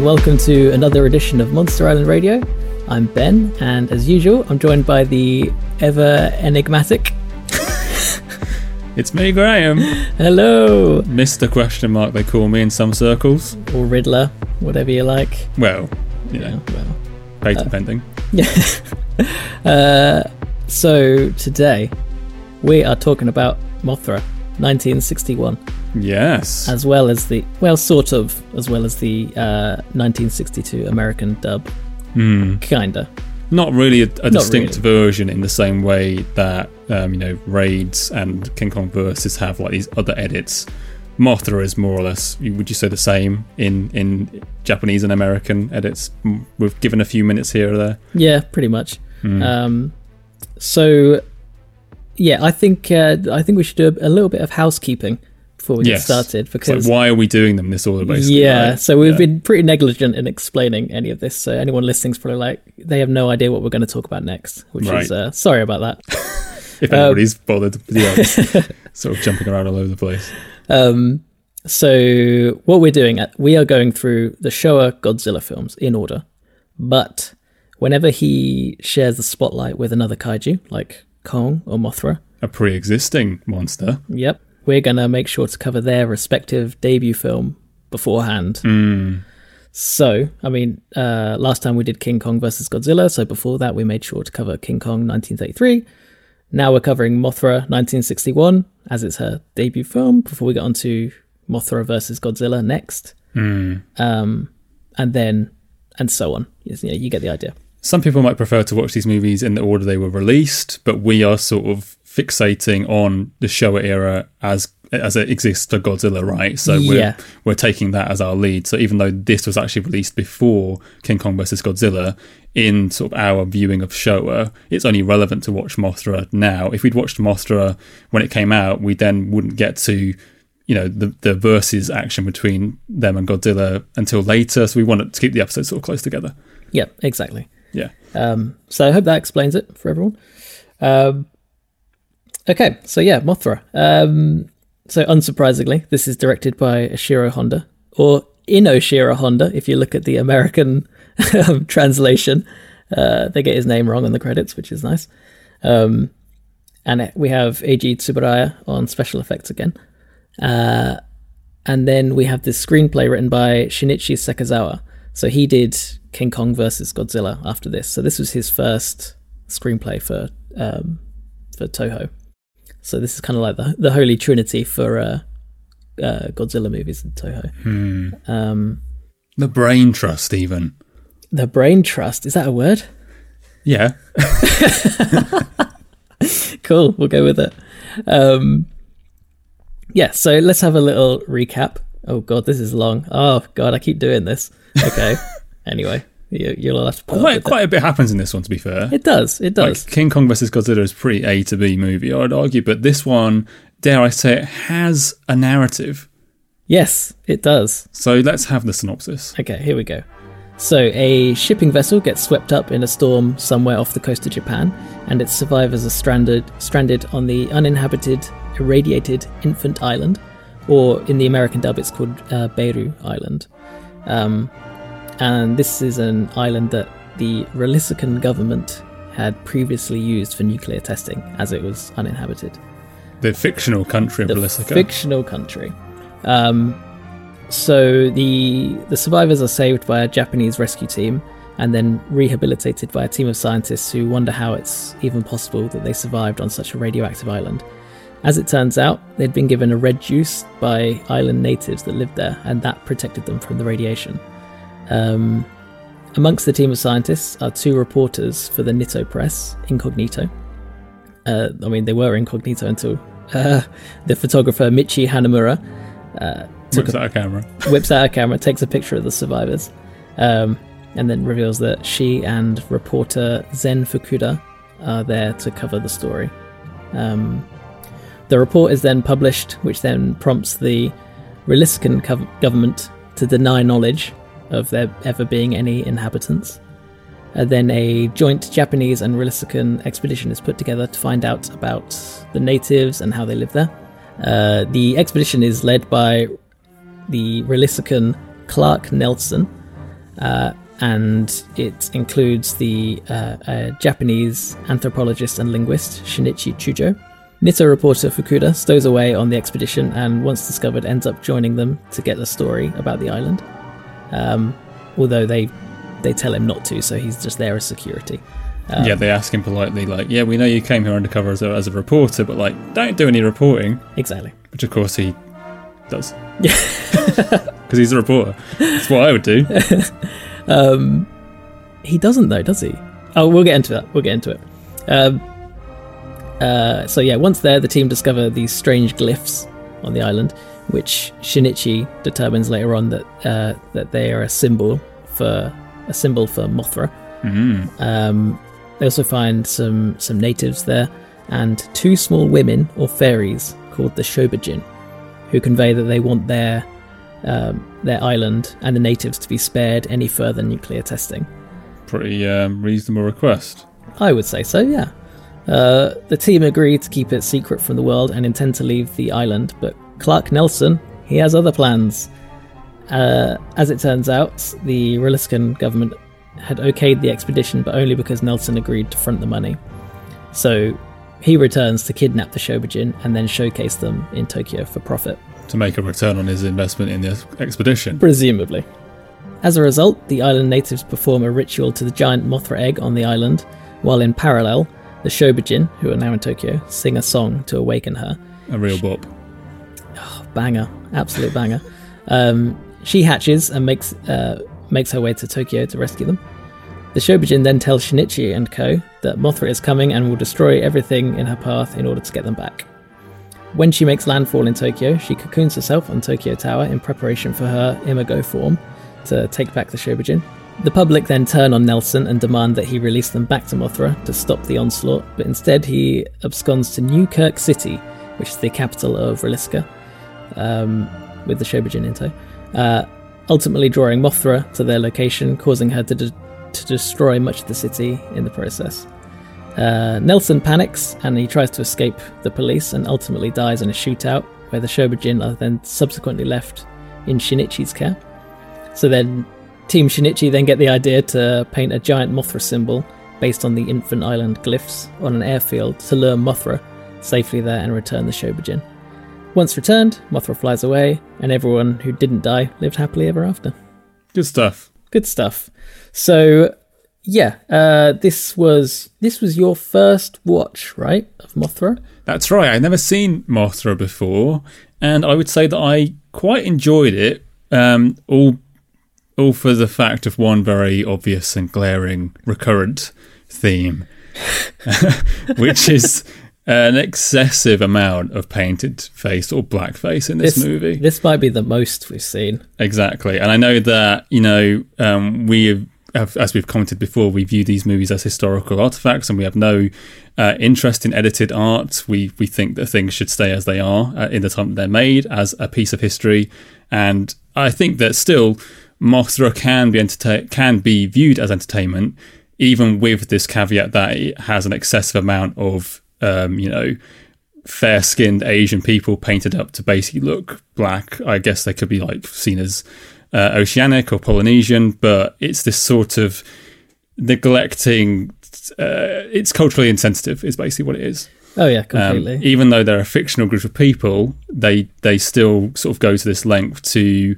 And welcome to another edition of Monster Island Radio. I'm Ben, and as usual, I'm joined by the ever enigmatic. It's me, Graham. Hello, Mr. Question Mark, they call me in some circles. or Riddler, whatever you like. Well, you know, Yeah, well. patent pending. Yeah. uh, so today we are talking about Mothra, 1961, Yes. as well as the well, sort of, as well as the uh, 1962 American dub, Hmm. kinda. Not really a, a distinct really. version in the same way that, um, you know, Raids and King Kong Versus have like these other edits. Mothra is more or less, would you say the same in, in Japanese and American edits? Mm, We've given a few minutes here or there. Yeah, pretty much. Hmm. Um, so yeah, I think uh, I think we should do a, a little bit of housekeeping before we Yes. get started because like, why are we doing them this order, basically? yeah, right? so we've Yeah. been pretty negligent in explaining any of this. So anyone listening's probably like they have no idea what we're going to talk about next, which is uh, sorry about that. If um, anybody's bothered, yeah, sort of jumping around all over the place. Um, so what we're doing, at, we are going through the Showa Godzilla films in order, but whenever he shares the spotlight with another kaiju like Kong or Mothra, A pre existing monster. Yep. We're going to make sure to cover their respective debut film beforehand. Mm. So, I mean, uh, last time we did King Kong versus Godzilla. So before that, we made sure to cover King Kong 1933. Now we're covering Mothra 1961 as it's her debut film before we get on to Mothra versus Godzilla next. Mm. Um, and then, and so on. Yes, Yeah, you get the idea. Some people might prefer to watch these movies in the order they were released, but we are sort of fixating on the Showa era as as it exists for Godzilla, right? So we're Yeah. we're taking that as our lead. So even though this was actually released before King Kong versus Godzilla, in sort of our viewing of Showa, it's only relevant to watch Mothra now. If we'd watched Mothra when it came out, we then wouldn't get to you know the the versus action between them and Godzilla until later. So we wanted to keep the episodes sort of close together. Yeah, exactly. Yeah. Um, so I hope that explains it for everyone. Um, okay, so yeah, Mothra. Um, so unsurprisingly, this is directed by Ishiro Honda, or Inoshiro Honda, if you look at the American um, translation. Uh, they get his name wrong in the credits, which is nice. Um, and we have Eiji Tsuburaya on special effects again. Uh, and then we have this screenplay written by Shinichi Sekizawa. So he did King Kong versus Godzilla after this. So this was his first screenplay for um, for Toho. So this is kind of like the the holy trinity for uh, uh, Godzilla movies in Toho. Hmm. Um, The brain trust, even. the brain trust is that a word? Yeah. cool. We'll go with it. Um, yeah. So let's have a little recap. Oh god, this is long. Oh god, I keep doing this. Okay. anyway, you, you'll have to Quite, quite a bit happens in this one, to be fair. it. It does. It does. Like King Kong versus Godzilla is pretty A to B movie, I'd argue, but this one, dare I say it, has a narrative. yes, it does. So let's have the synopsis. Okay, here we go. So, a shipping vessel gets swept up in a storm somewhere off the coast of Japan, and its survivors are stranded stranded on the uninhabited, irradiated infant island, or in the American dub, it's called uh, Beirut Island. Um, and this is an island that the Rolisican government had previously used for nuclear testing, as it was uninhabited The fictional country of the Belisica. fictional country. Um, so the the survivors are saved by a Japanese rescue team and then rehabilitated by a team of scientists who wonder how it's even possible that they survived on such a radioactive island. As it turns out, they'd been given a red juice by island natives that lived there, and that protected them from the radiation. Um, amongst the team of scientists are two reporters for the Nitto Press, incognito. Uh, I mean, they were incognito until uh, the photographer Michi Hanamura uh, took Whips out a camera. whips out a camera, takes a picture of the survivors, um, and then reveals that she and reporter Zen Fukuda are there to cover the story. Um, the report is then published, which then prompts the Rolisican gov- government to deny knowledge of there ever being any inhabitants. And then a joint Japanese and Rolisican expedition is put together to find out about the natives and how they live there. Uh, the expedition is led by the Rolisican Clark Nelson, uh, and it includes the uh, Japanese anthropologist and linguist Shinichi Chujo. Nitto reporter Fukuda stows away on the expedition and, once discovered, ends up joining them to get the story about the island. Um, although they they tell him not to, so he's just there as security. Um, yeah, they ask him politely, like, "Yeah, we know you came here undercover as a, as a reporter, but like, don't do any reporting." Exactly. Which, of course, he does. Yeah, because he's a reporter. That's what I would do. um, he doesn't though, does he? Oh, we'll get into that. We'll get into it. Um, uh, so yeah, once there, the team discover these strange glyphs on the island, which Shinichi determines later on that uh, that they are a symbol for a symbol for Mothra. Mm-hmm. Um, they also find some some natives there and two small women or fairies called the Shobijin, who convey that they want their um, their island and the natives to be spared any further nuclear testing. Pretty um, reasonable request. I would say so. Yeah. Uh, the team agree to keep it secret from the world and intend to leave the island, but Clark Nelson, he has other plans. Uh, as it turns out, the Riliskan government had okayed the expedition, but only because Nelson agreed to front the money. So he returns to kidnap the Shobijin and then showcase them in Tokyo for profit. To make a return on his investment in the expedition. Presumably. As a result, the island natives perform a ritual to the giant Mothra egg on the island, while in parallel, the Shobijin, who are now in Tokyo, sing a song to awaken her. A real bop. Banger. Absolute banger. Um, she hatches and makes uh, makes her way to Tokyo to rescue them. The Shobijin then tells Shinichi and co. that Mothra is coming and will destroy everything in her path in order to get them back. When she makes landfall in Tokyo, she cocoons herself on Tokyo Tower in preparation for her Imago form to take back the Shobijin. The public then turn on Nelson and demand that he release them back to Mothra to stop the onslaught, but instead he absconds to New Kirk City, which is the capital of Riliska, um, with the Shobijin in tow, uh, ultimately drawing Mothra to their location, causing her to, de- to destroy much of the city in the process. Uh, Nelson panics and he tries to escape the police and ultimately dies in a shootout, where the Shobijin are then subsequently left in Shinichi's care. So then Team Shinichi then get the idea to paint a giant Mothra symbol based on the Infant Island glyphs on an airfield to lure Mothra safely there and return the Shobijin. Once returned, Mothra flies away, and everyone who didn't die lived happily ever after. Good stuff. Good stuff. So, yeah, uh, this was this was your first watch, right, of Mothra? That's right. I'd never seen Mothra before, and I would say that I quite enjoyed it. Um, all all for the fact of one very obvious and glaring recurrent theme, which is an excessive amount of painted face or blackface in this, this, movie. This might be the most we've seen. Exactly. And I know that, you know, um, we have, as we've commented before, we view these movies as historical artifacts and we have no uh, interest in edited art. We, we think that things should stay as they are uh, in the time that they're made as a piece of history. And I think that still Mothra can be entertain- can be viewed as entertainment, even with this caveat that it has an excessive amount of um, you know fair skinned Asian people painted up to basically look black. I guess they could be like seen as uh, oceanic or Polynesian, but it's this sort of neglecting. Uh, it's culturally insensitive, is basically what it is. Oh yeah, completely. Um, even though they're a fictional group of people, they they still sort of go to this length to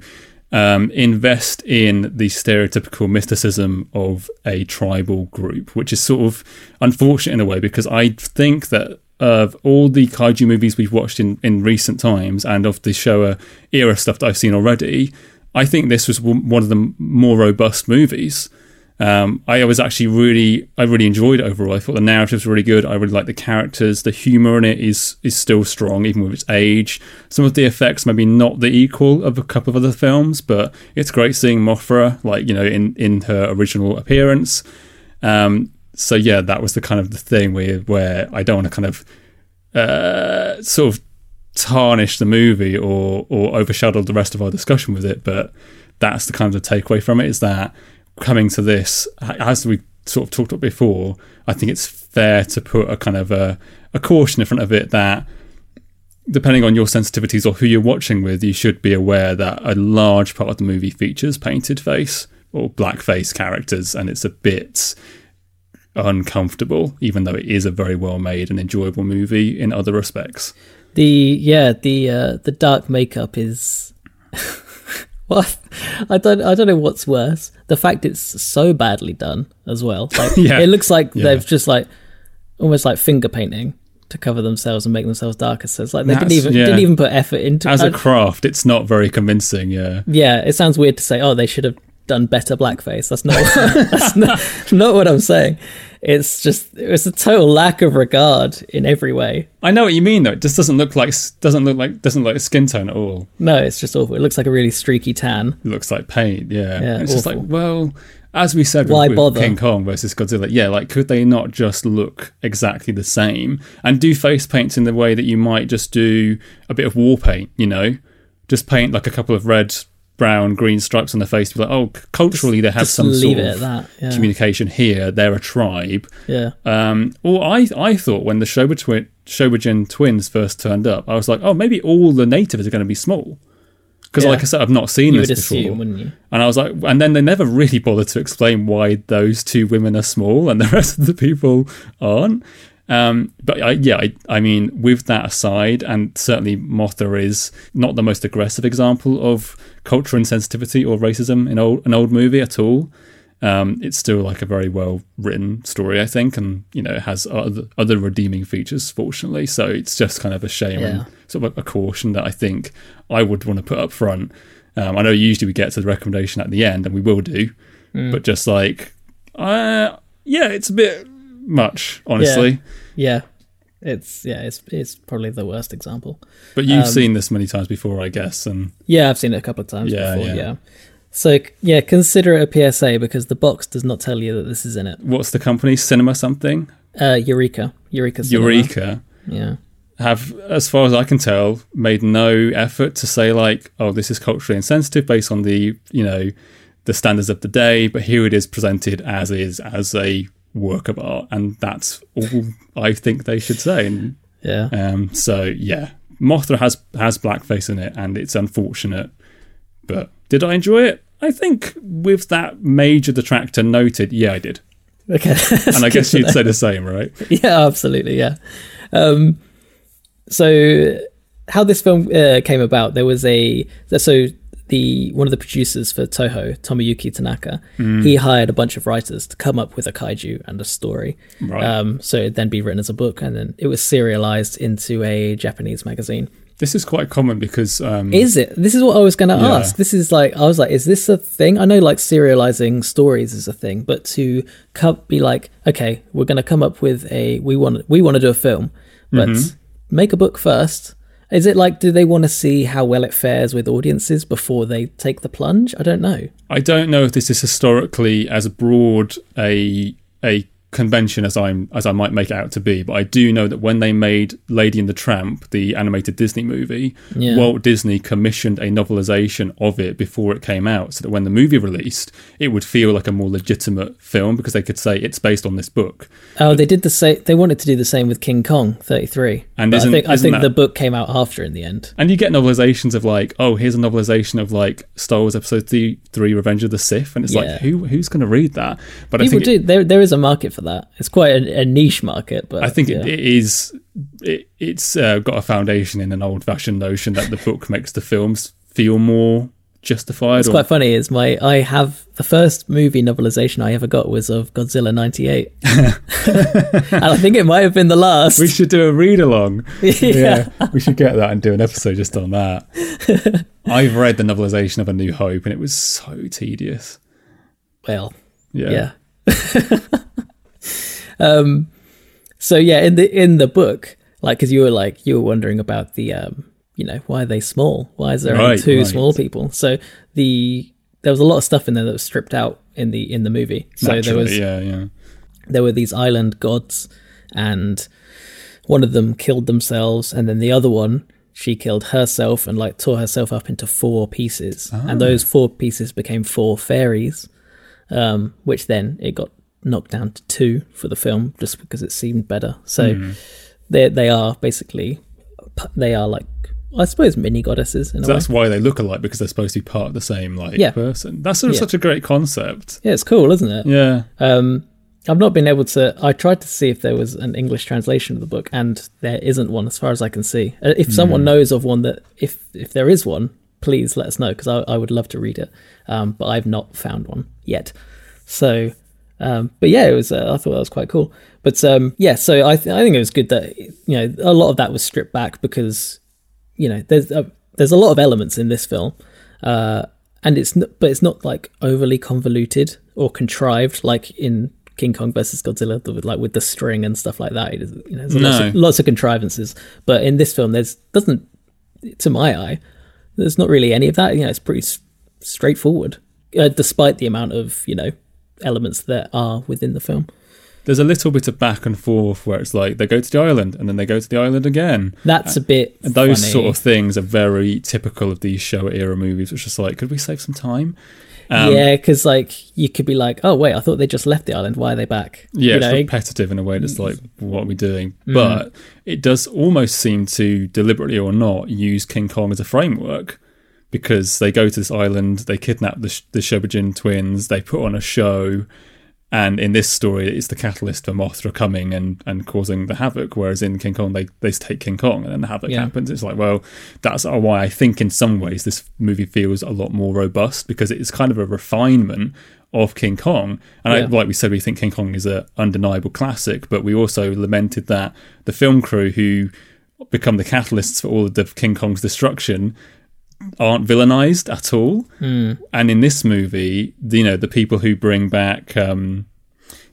um, invest in the stereotypical mysticism of a tribal group, which is sort of unfortunate in a way because I think that of all the kaiju movies we've watched in, in recent times and of the Showa era stuff that I've seen already, I think this was one of the more robust movies. Um, I was actually really, I really enjoyed it overall. I thought the narrative was really good. I really like the characters. The humor in it is is still strong, even with its age. Some of the effects maybe not the equal of a couple of other films, but it's great seeing Mothra like you know in in her original appearance. Um, so yeah, that was the kind of the thing where where I don't want to kind of uh, sort of tarnish the movie or or overshadow the rest of our discussion with it, but that's the kind of takeaway from it is that coming to this, as we sort of talked about before, I think it's fair to put a kind of a, a caution in front of it that depending on your sensitivities or who you're watching with, you should be aware that a large part of the movie features painted face or blackface characters, and it's a bit uncomfortable, even though it is a very well made and enjoyable movie in other respects. The yeah, the uh, the dark makeup is well, I don't I don't know what's worse. The fact it's so badly done as well. Like Yeah. it looks like Yeah. they've just like almost like finger painting to cover themselves and make themselves darker. So it's like they didn't even yeah. didn't even put effort into As a craft, it's not very convincing. Yeah, Yeah, it sounds weird to say, oh, they should have done better blackface. That's not that's not, not what I'm saying. It's just it's a total lack of regard in every way. I know what you mean though. It just doesn't look like doesn't look like doesn't look like skin tone at all. No, it's just awful. It looks like a really streaky tan. It looks like paint. Yeah, Yeah, it's just like well, as we said Why with, with bother? King Kong versus Godzilla. Yeah, like could they not just look exactly the same and do face paints in the way that you might just do a bit of war paint? You know, just paint like a couple of red, brown, green stripes on the face. Be like, oh, culturally they have some sort of. Yeah. communication here. They're a tribe. yeah. Um, or I, I thought when the Shoba twi- twins first turned up, I was like, oh, maybe all the natives are going to be small. Because, Yeah. like I said, I've not seen You this before. assume, wouldn't you? And I was like, and then they never really bothered to explain why those two women are small and the rest of the people aren't. Um, but I, yeah, I, I mean, with that aside, and certainly Mothra is not the most aggressive example of culture insensitivity or racism in old, an old movie at all. Um, it's still like a very well written story, I think, and you know, it has other, other redeeming features, fortunately. So it's just kind of a shame Yeah. and sort of a, a caution that I think I would want to put up front. Um, I know usually we get to the recommendation at the end, and we will do, but just like, uh, yeah, it's a bit much, honestly. Yeah. It's yeah, it's it's probably the worst example. But you've Um, seen this many times before, I guess, and Yeah, I've seen it a couple of times Yeah, before. yeah. Yeah. So yeah, consider it a PSA because the box does not tell you that this is in it. what's the company? Cinema something? Uh, Eureka, Eureka, Cinema. Eureka. Yeah, have, as far as I can tell, made no effort to say like, oh, this is culturally insensitive based on the you know the standards of the day, but here it is presented as is as a work of art, and that's all I think they should say. And yeah, um, so yeah, Mothra has has blackface in it, and it's unfortunate. But did I enjoy it? I think with that major detractor noted, yeah, I did, okay. and I guess you'd say the same, right? yeah, absolutely, yeah. Um, so how this film uh, came about? There was a so the one of the producers for Toho, Tomoyuki Tanaka, Mm. he hired a bunch of writers to come up with a kaiju and a story. Right. Um, so it'd then be written as a book, and then it was serialized into a Japanese magazine. This is quite common because um, Is it? This is what I was going to Yeah. ask. This is like I was like, is this a thing? I know like serializing stories is a thing, but to come, be like, okay, we're going to come up with a we want we want to do a film, but Mm-hmm. make a book first. Is it like do they want to see how well it fares with audiences before they take the plunge? I don't know. I don't know if this is historically as broad a a convention as I'm as I might make it out to be, but I do know that when they made Lady and the Tramp, the animated Disney movie, Yeah. Walt Disney commissioned a novelization of it before it came out, so that when the movie released, it would feel like a more legitimate film because they could say it's based on this book. Oh, they did the same. They wanted to do the same with King Kong 33, And I think I think that- the book came out after in the end. And you get novelizations of like, oh, here's a novelization of like Star Wars Episode Three, Revenge of the Sith, and it's Yeah. like, who who's going to read that? But I People think it- do. There there is a market for that. It's quite a, a niche market, but I think yeah. it, it is. It, it's uh, got a foundation in an old-fashioned notion that the book makes the films feel more justified. It's or- quite funny is my I have the first movie novelization I ever got was of Godzilla '98, and I think it might have been the last. we should do a read-along. yeah. we should get that and do an episode just on that. I've read the novelization of A New Hope, and it was so tedious. Well, Yeah, yeah. Um. So yeah, in the in the book, like, because you were like you were wondering about the um, you know, why are they small? Why is there only two right. small people? So the there was a lot of stuff in there that was stripped out in the in the movie. So there was yeah, yeah. there were these island gods and one of them killed themselves and then the other one she killed herself and like tore herself up into four pieces and those four pieces became four fairies um, which then it got knocked down to two for the film just because it seemed better so they they are basically they are like I suppose mini goddesses in a So way. that's why they look alike because they're supposed to be part of the same like Yeah. person. That's sort of Yeah. such a great concept. Yeah, it's cool, isn't it? Yeah. Um, I've not been able to. I tried to see if there was an English translation of the book, and there isn't one, as far as I can see. Uh, If someone knows of one that, if if there is one, please let us know because I, I would love to read it. Um, but I've not found one yet. So, um, but yeah, it was. Uh, I thought that was quite cool. But um, yeah, so I th- I think it was good that you know a lot of that was stripped back because you know there's a, there's a lot of elements in this film. Uh, and it's not, but it's not like overly convoluted or contrived like in King Kong versus Godzilla, the- with, like with the string and stuff like that. Is, you know, there's lots, of, No. lots of contrivances, but in this film, there's doesn't, to my eye, there's not really any of that. You know, it's pretty s- straightforward, uh, despite the amount of you know elements that are within the film. There's a little bit of back and forth where it's like they go to the island and then they go to the island again. That's a bit And those funny. sort of things are very typical of these Showa era movies, which is like, could we save some time? Um, yeah, because like you could be like, oh wait, I thought they just left the island. Why are they back? Yeah, you it's know? repetitive in a way that's like, what are we doing? Mm. But it does almost seem to, deliberately or not, use King Kong as a framework because they go to this island, they kidnap the, the Shobijin twins, they put on a show, and in this story, it's the catalyst for Mothra coming and, and causing the havoc. Whereas in King Kong, they, they take King Kong and then the havoc Yeah. happens. It's like, well, that's why I think in some ways this movie feels a lot more robust because it's kind of a refinement of King Kong. And I, like we said, we think King Kong is an undeniable classic, but we also lamented that the film crew who become the catalysts for all of the King Kong's destruction aren't villainized at all. Hmm. And in this movie, you know, the people who bring back um,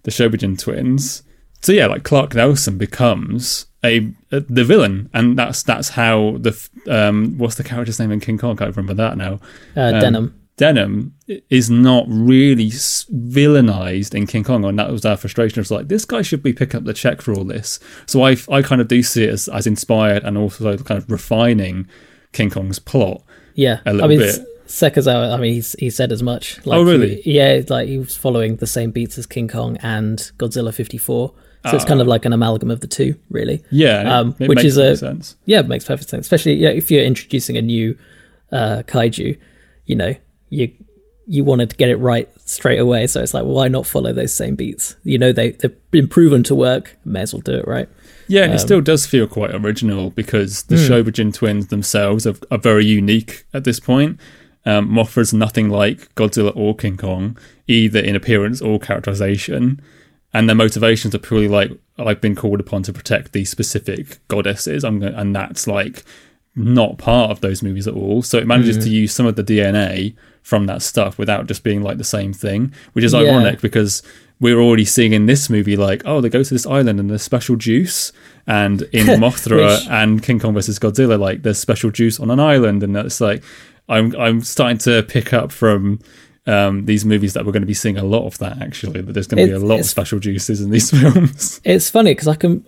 the Shobijin twins. So yeah, like Clark Nelson becomes a, a the villain, and that's that's how the um what's the character's name in King Kong? I can't remember that now. uh, Um, denim. Denham is not really villainized in King Kong, and that was our frustration. It was like this guy should be picking up the check for all this. So I, I kind of do see it as, as inspired and also kind of refining King Kong's plot. Yeah, a little I mean, bit. Sekizawa, I mean, he's, he said as much. Like, Oh, really? he- yeah, like he was following the same beats as King Kong and Godzilla 54. So it's kind of like an amalgam of the two, really. Yeah, Um, which makes is a- sense. Yeah, it makes perfect sense. Especially yeah, if you're introducing a new uh, kaiju, you know, you you wanted to get it right straight away. So it's like, why not follow those same beats? You know, they, they've been proven to work. May as well do it right. Yeah, Um, it still does feel quite original because the Shobijin twins themselves are, are very unique at this point. Um, Mothra's nothing like Godzilla or King Kong, either in appearance or characterization. And their motivations are purely like, I've been called upon to protect these specific goddesses. I'm going, and that's like not part of those movies at all. So it manages Hmm. to use some of the DNA from that stuff without just being like the same thing, which is Yeah. ironic because we're already seeing in this movie like, oh, they go to this island and there's special juice, and in Mothra Which- and King Kong versus Godzilla, like there's special juice on an island, and that's like, I'm I'm starting to pick up from. Um, these movies that we're going to be seeing a lot of that actually that there's going to be a lot of special juices in these films. It's funny because I can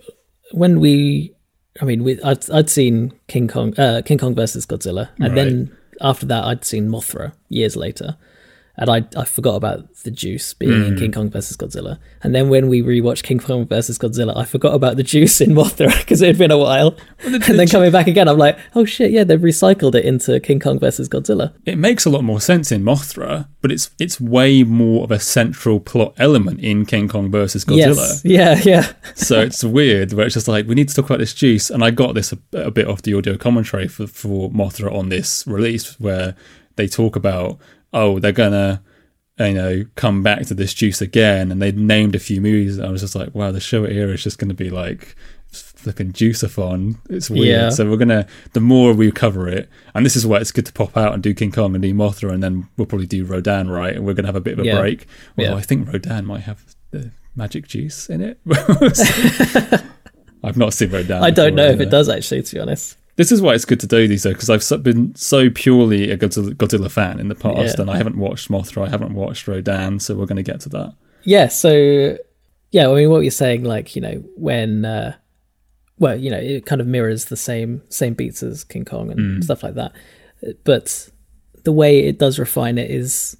when we, I mean, we, I'd I'd seen King Kong, uh, King Kong versus Godzilla, and then after that I'd seen Mothra years later, and I I forgot about the juice being Hmm. in King Kong versus Godzilla, and then when we rewatched King Kong versus Godzilla, I forgot about the juice in Mothra because it had been a while, and then coming back again, I'm like, oh shit, yeah, they've recycled it into King Kong versus Godzilla. it makes a lot more sense in Mothra, but it's it's way more of a central plot element in King Kong versus Godzilla. Yes, yeah, yeah, so it's weird where it's just like we need to talk about this juice, and I got this a, a bit off the audio commentary for for Mothra on this release where they talk about oh they're gonna you know come back to this juice again, and they named a few movies. I was just like wow, the show era is just going to be like flipping juiceathon. It's weird. Yeah. So we're gonna the more we cover it, and this is why it's good to pop out and do King Kong and do Mothra, and then we'll probably do Rodan, right? And we're gonna have a bit of a Yeah. break. Although Yeah. I think Rodan might have the magic juice in it. I've not seen Rodan. I don't know if it does actually, to be honest. This is why it's good to do these though, because I've been so purely a Godzilla, fan in the past, Yeah. and I haven't watched Mothra, I haven't watched Rodan, so we're going to get to that. Yeah, so yeah, I mean what you're saying, like, you know, when uh well, you know, it kind of mirrors the same same beats as King Kong and stuff like that. But the way it does refine it is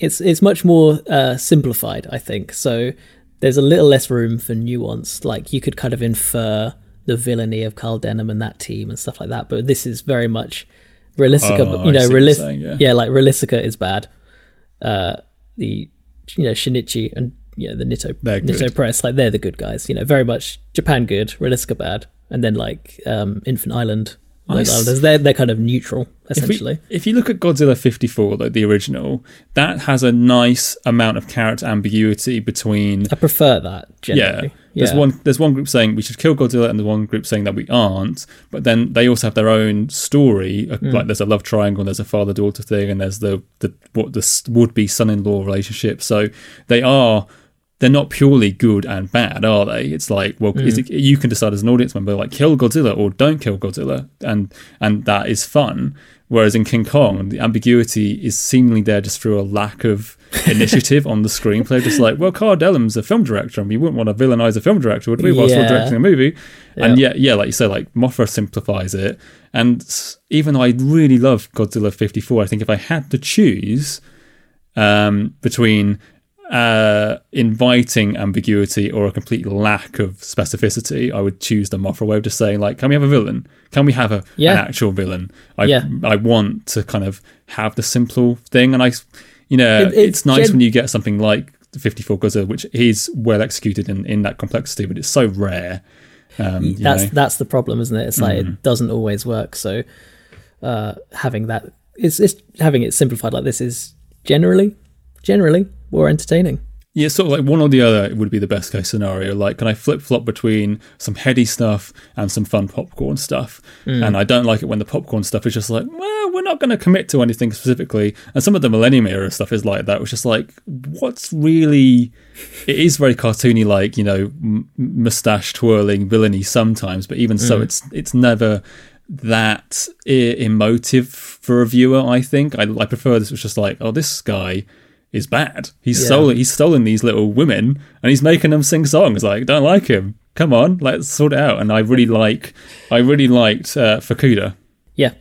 it's it's much more uh simplified, I think. So there's a little less room for nuance. Like you could kind of infer the villainy of Carl Denham and that team and stuff like that. But this is very much Realistica. Oh, you know, realis- saying, yeah. yeah. like Realistica is bad. Uh, the you know Shinichi and you know the Nitto Nitto. Press, like they're the good guys. You know, very much Japan good, Realistica bad, and then like um, Infant Island. I Those s- islanders, they're they're kind of neutral If, we- essentially. if you look at Godzilla 54, like the original, that has a nice amount of character ambiguity between I prefer that generally. Yeah. There's one there's one group saying we should kill Godzilla and there's one group saying that we aren't. But then they also have their own story. uh, Like there's a love triangle, and there's a father daughter thing, and there's the the what the would be son in law relationship. So they are they're not purely good and bad, are they? It's like well, is it, you can decide as an audience member like kill Godzilla or don't kill Godzilla, and and that is fun. Whereas in King Kong, the ambiguity is seemingly there just through a lack of initiative on the screenplay. Just like, well, Carl Denham's a film director, and we wouldn't want to villainize a film director, would we? Whilst we're directing a movie, and Yeah. yeah, yeah, like you say, like Mothra simplifies it. And even though I really love Godzilla '54, I think if I had to choose um, between uh, inviting ambiguity or a complete lack of specificity, I would choose the Mothra way of just saying, like, can we have a villain? Can we have a, Yeah. an actual villain? I, Yeah. I want to kind of have the simple thing. And I, you know, It- it's, it's nice gen- when you get something like the 54 Godzilla, which is well executed in, in that complexity, but it's so rare. Um, you that's know. Mm. that's the problem, isn't it? It's like it doesn't always work. So uh, having that it's, it's having it simplified like this is generally generally more entertaining. Yeah, sort of like one or the other would be the best case scenario. Like, can I flip flop between some heady stuff and some fun popcorn stuff? Hmm. And I don't like it when the popcorn stuff is just like, well, we're not going to commit to anything specifically. And some of the Millennium era stuff is like that, which is like, what's really. It is very cartoony, like, you know, m- mustache twirling villainy sometimes, but even so, hmm. it's it's never that emotive for a viewer, I think. I, I prefer this was just like, oh, this guy is bad. He's Yeah. stolen he's stolen these little women and he's making them sing songs. Like, don't like him. Come on, let's sort it out. And I really like I really liked uh, Fukuda Yeah.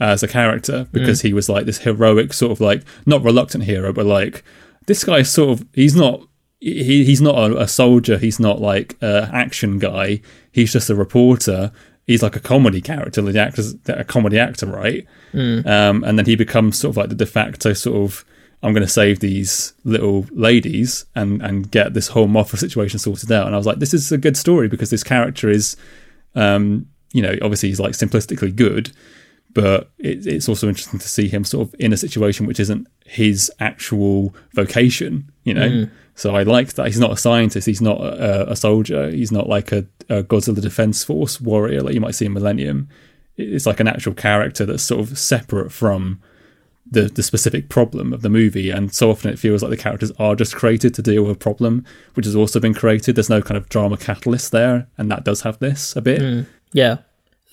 as a character because Mm. he was like this heroic sort of like not reluctant hero, but like this guy is sort of he's not he he's not a, a soldier. He's not like a action guy. He's just a reporter. He's like a comedy character. The actor's a comedy actor, right? Um, and then he becomes sort of like the de facto sort of I'm going to save these little ladies and and get this whole Mothra situation sorted out. And I was like, this is a good story because this character is, um, you know, obviously he's like simplistically good, but it, it's also interesting to see him sort of in a situation which isn't his actual vocation, you know. So I like that he's not a scientist, he's not a, a soldier, he's not like a, a Godzilla Defense Force warrior like you might see in Millennium. It's like an actual character that's sort of separate from the the specific problem of the movie, and so often it feels like the characters are just created to deal with a problem which has also been created. There's no kind of drama catalyst there, and that does have this a bit. Yeah.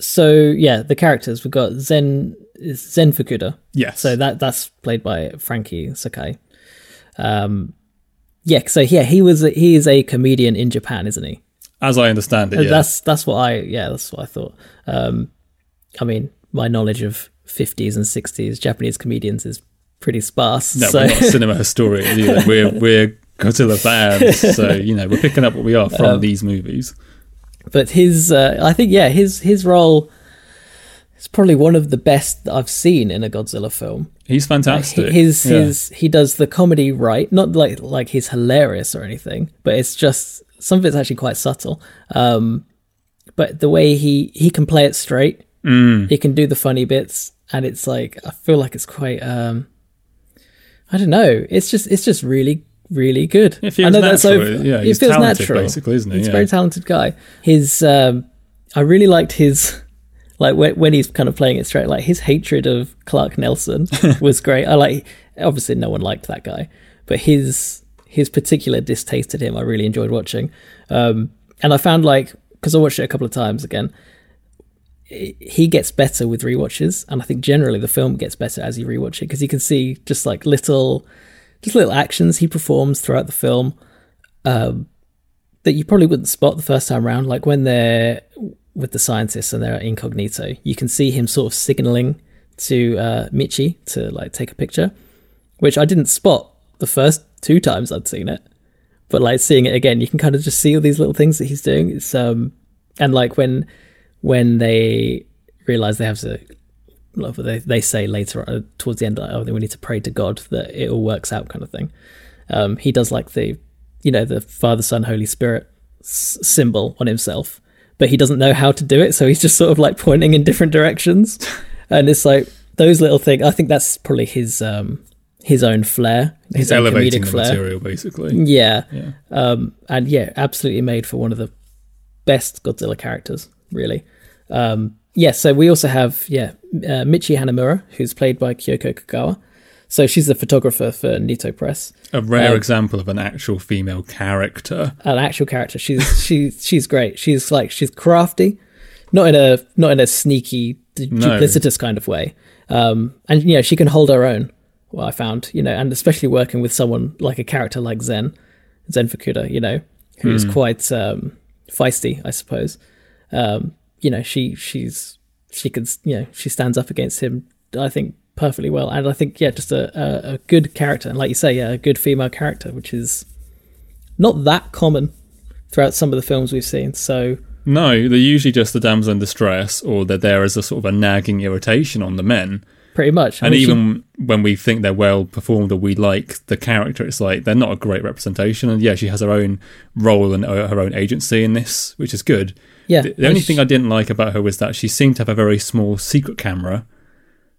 So yeah, the characters we've got Zen is Zen Fukuda. Yes. So that that's played by Frankie Sakai. Um, yeah. So yeah, he was a, he is a comedian in Japan, isn't he? as I understand it, yeah. That's that's what I yeah that's what I thought. Um, I mean, my knowledge of 50s and 60s Japanese comedians is pretty sparse. no, so we're not cinema historians either. We're we're Godzilla fans, so you know we're picking up what we are from Um, these movies. but his uh, I think yeah his his role is probably one of the best that I've seen in a Godzilla film. He's fantastic. his Yeah. his he does the comedy right not like like he's hilarious or anything but it's just some of it's actually quite subtle um but the way he he can play it straight Mm. he can do the funny bits and it's like i feel like it's quite um i don't know. It's just it's just really really good. It feels i know that's natural. over Yeah, it feels talented, natural. basically, isn't he? he's a very talented guy. His um i really liked his like when, when he's kind of playing it straight like his hatred of clark nelson was great. I like obviously no one liked that guy but his his particular distaste at him i really enjoyed watching. Um and i found like because i watched it a couple of times again he gets better with rewatches and i think generally the film gets better as you rewatch it because you can see just like little just little actions he performs throughout the film um that you probably wouldn't spot the first time around like when they're with the scientists and they're incognito you can see him sort of signaling to uh, michi to like take a picture which i didn't spot the first two times i'd seen it. But like seeing it again you can kind of just see all these little things that he's doing. It's um and like when when they realize they have to like, they, they say later uh, towards the end like, oh we need to pray to god that it all works out kind of thing um, he does like the you know the father son holy spirit s- symbol on himself but he doesn't know how to do it so he's just sort of like pointing in different directions and it's like those little things i think that's probably his um his own flair his He's own elevating comedic the flair material, basically. yeah Yeah. um, and yeah, absolutely made for one of the best Godzilla characters, really. Um, yeah, so we also have yeah uh, Michi Hanamura, who's played by Kyoko Kagawa. So she's the photographer for Nitto Press, A rare Um, example of an actual female character. an actual character. She's she she's great. She's like she's crafty, not in a not in a sneaky d- No. duplicitous kind of way. Um, and you know she can hold her own. Well, I found you know, and especially working with someone like a character like Zen, Zen Fukuda, you know, who's quite um, feisty, I suppose. Um, you know, she she's she can you know she stands up against him. I think perfectly well, and I think yeah, just a, a, a good character, and like you say, yeah, a good female character, which is not that common throughout some of the films we've seen. So No, they're usually just the damsel in distress, or they're there as a sort of a nagging irritation on the men. pretty much, I And mean, she- even when we think they're well performed or we like the character, it's like they're not a great representation. And yeah, she has her own role and her own agency in this, which is good. Yeah, The, the only thing I didn't like about her was that she seemed to have a very small secret camera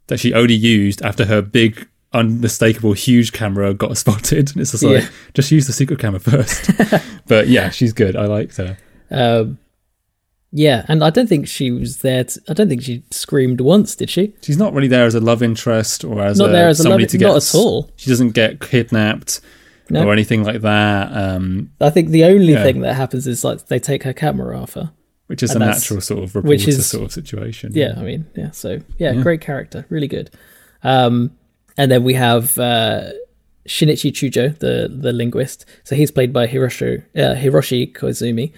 that she only used after her big, unmistakable, huge camera got spotted. And it's just like, Yeah. just use the secret camera first. but yeah, she's good. I liked her. Um, yeah, and I don't think she was there. To, I don't think she screamed once, did she? She's not really there as a love interest or as Not a, there as a somebody love- to get. not at all. She doesn't get kidnapped No. or anything like that. Um, I think the only Yeah. thing that happens is like they take her camera off her. Which is And a natural sort of reporter which is- sort of situation. Yeah, I mean, yeah. So yeah, Yeah. great character, really good. Um, and then we have uh, Shinichi Chujo, the the linguist. So he's played by Hiroshi uh, Hiroshi Koizumi.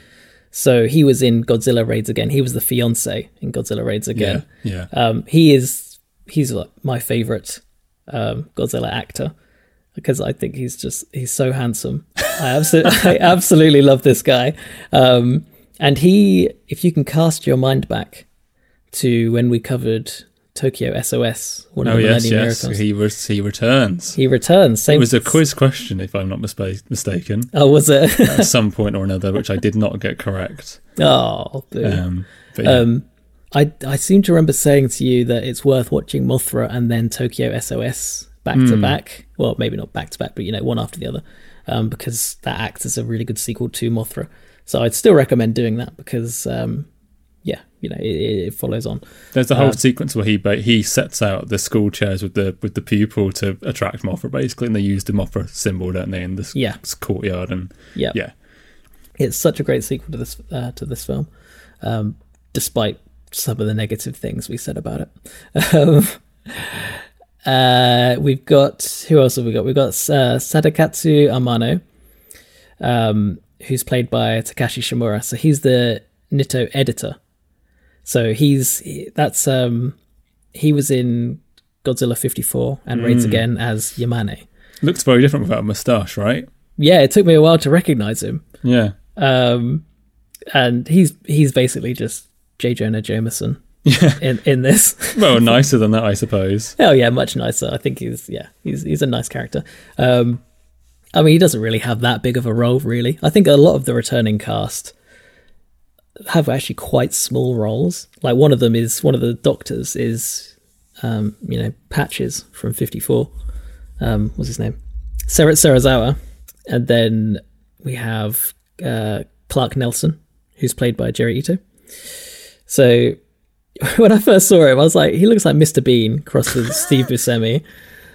So he was in Godzilla Raids again. He was the fiance in Godzilla Raids yeah, again. yeah. Um, he is he's like my favorite um, Godzilla actor because I think he's just he's so handsome. I absolutely I absolutely love this guy. Um, and he, if you can cast your mind back to when we covered Tokyo SOS, one of Oh the yes, Millennium yes. Miracles, He was he returns. he returns. Same it was a quiz question, if I'm not mispa- mistaken, Oh, was it? at some point or another, which I did not get correct. oh. Um, yeah. Um, I I seem to remember saying to you that it's worth watching Mothra and then Tokyo SOS back to Hmm. back. Well, maybe not back to back, but you know, one after the other, um, because that acts as a really good sequel to Mothra. So I'd still recommend doing that because, um, yeah, you know, it, it follows on. There's the whole uh, sequence where he he sets out the school chairs with the with the pupil to attract Mothra, basically, and they use the Mothra symbol, don't they, in this Yeah. courtyard? And Yeah, yeah, it's such a great sequel to this uh, to this film, um, despite some of the negative things we said about it. Um, uh, we've got who else have we got? We've got uh, Sadakatsu Amano, um, who's played by Takashi Shimura. So he's the Nitto editor. So he's that's um, he was in Godzilla 54 and Raids Again as Yamane. looks very different without a moustache, right? Yeah, it took me a while to recognize him. Yeah, um, and he's he's basically just J. Jonah Jameson yeah. in in this. Well, nicer than that, I suppose. oh yeah, much nicer. I think he's yeah he's he's a nice character. Um, I mean, he doesn't really have that big of a role, really. I think a lot of the returning cast have actually quite small roles. Like one of them is one of the doctors is, um, you know, Patches from Fifty Four. Um, what's his name? Sarah Serizawa, and then we have uh, Clark Nelson, who's played by Jerry Ito. So when I first saw him, I was like, he looks like Mr. Bean crossed with Steve Buscemi.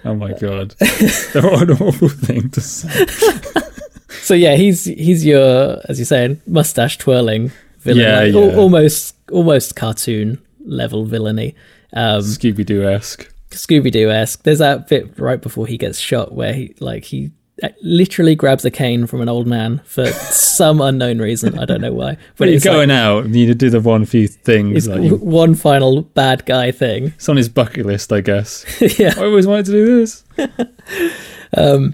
Oh my god, they're an awful thing to say. So yeah, he's he's your, as you're saying, mustache twirling villain, Yeah, like, yeah. al- almost almost cartoon level villainy. Um, Scooby Doo esque. Scooby Doo esque. There's that bit right before he gets shot where he like he literally grabs a cane from an old man for some unknown reason. I don't know why, But you're it's like- going out, and you need to do the one few things. Like you, one final bad guy thing. it's on his bucket list, I guess. yeah. I always wanted to do this. Um,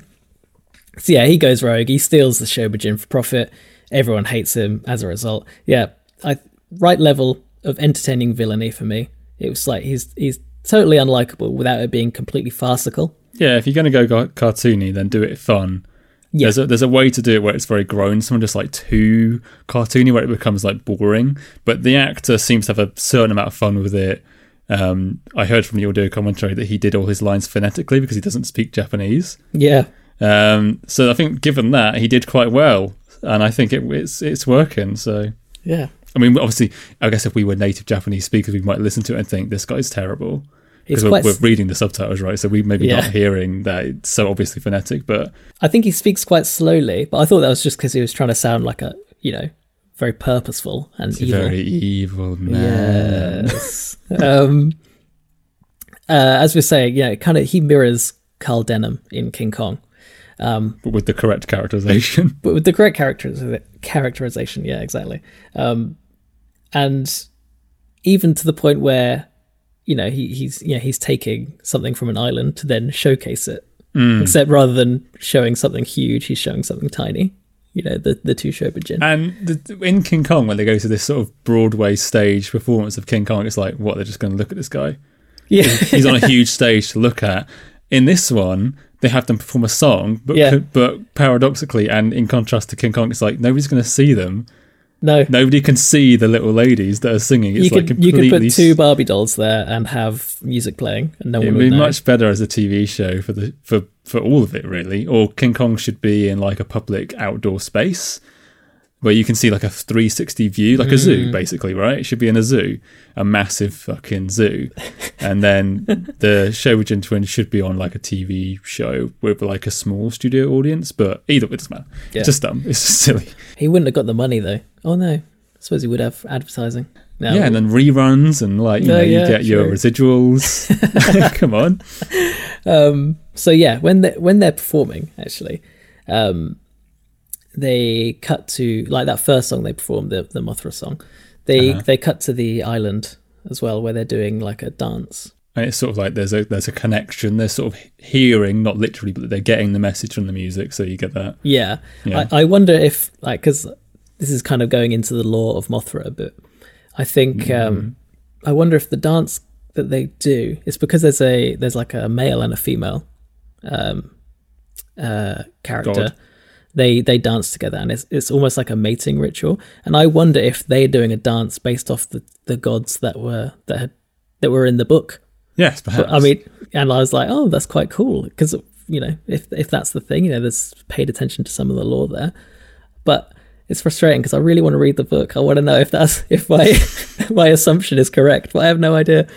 so yeah, he goes rogue. He steals the Shobijin for profit. Everyone hates him as a result. Yeah, I right level of entertaining villainy for me. It was like he's he's totally unlikable without it being completely farcical. Yeah, if you're going to go gar- cartoony, then do it fun. Yeah. There's a there's a way to do it where it's very grown. Someone just like too cartoony, where it becomes like boring. But the actor seems to have a certain amount of fun with it. Um, I heard from the audio commentary that he did all his lines phonetically because he doesn't speak Japanese. Yeah, Um, so I think given that he did quite well, and I think it, it's it's working. So yeah. I mean, obviously, I guess if we were native Japanese speakers, we might listen to it and think this guy's terrible because we're, we're reading the subtitles, right? So we maybe Yeah. not hearing that it's so obviously phonetic, but I think he speaks quite slowly, but I thought that was just because he was trying to sound like a you know very purposeful and it's evil. very evil man. Yes. um, uh, as we're saying, yeah, kind of he mirrors Carl Denham in King Kong, um, But with the correct characterization. but with the correct characters characterization. Yeah, exactly. Um, and even to the point where you know he, he's yeah he's taking something from an island to then showcase it. Mm. Except rather than showing something huge, he's showing something tiny. You know, the the two Shobijin. And the, in King Kong, when they go to this sort of Broadway stage performance of King Kong, it's like, what? They're just going to look at this guy. yeah, He's on a huge stage to look at. In this one, they have them perform a song, but Yeah. but paradoxically, and in contrast to King Kong, it's like nobody's going to see them. No, Nobody can see the little ladies that are singing. It's you like could you could put two Barbie dolls there and have music playing, and no It'd one would be know. much better as a TV show for the for for all of it, really. Or King Kong should be in like a public outdoor space where you can see like a 360 view, like a zoo, basically, right? It should be in a zoo, a massive fucking zoo, and then the Shobijin twins should be on like a TV show with like a small studio audience. But either way, it doesn't matter. Yeah. It's just dumb. It's just silly. He wouldn't have got the money though. Oh no, I suppose he would have advertising. No, Yeah, and then reruns and like you Oh, know you yeah, get your true. residuals. Come on. um, so yeah, when they when they're performing, actually, um, they cut to like that first song they performed, the the Mothra song. They Uh-huh. they cut to the island as well, where they're doing like a dance. And it's sort of like there's a there's a connection. They're sort of hearing, not literally, but they're getting the message from the music. So you get that. Yeah, Yeah. I, I wonder if like because this is kind of going into the lore of Mothra a bit. I think Mm-hmm. um, I wonder if the dance that they do is because there's a there's like a male and a female um, uh, character. God. They they dance together and it's it's almost like a mating ritual. And I wonder if they're doing a dance based off the, the gods that were that had that were in the book. Yes, perhaps. I mean, and I was like, oh, that's quite cool because you know, if if that's the thing, you know, there's paid attention to some of the lore there, but it's frustrating because I really want to read the book. I want to know if that's if my my assumption is correct, but I have no idea.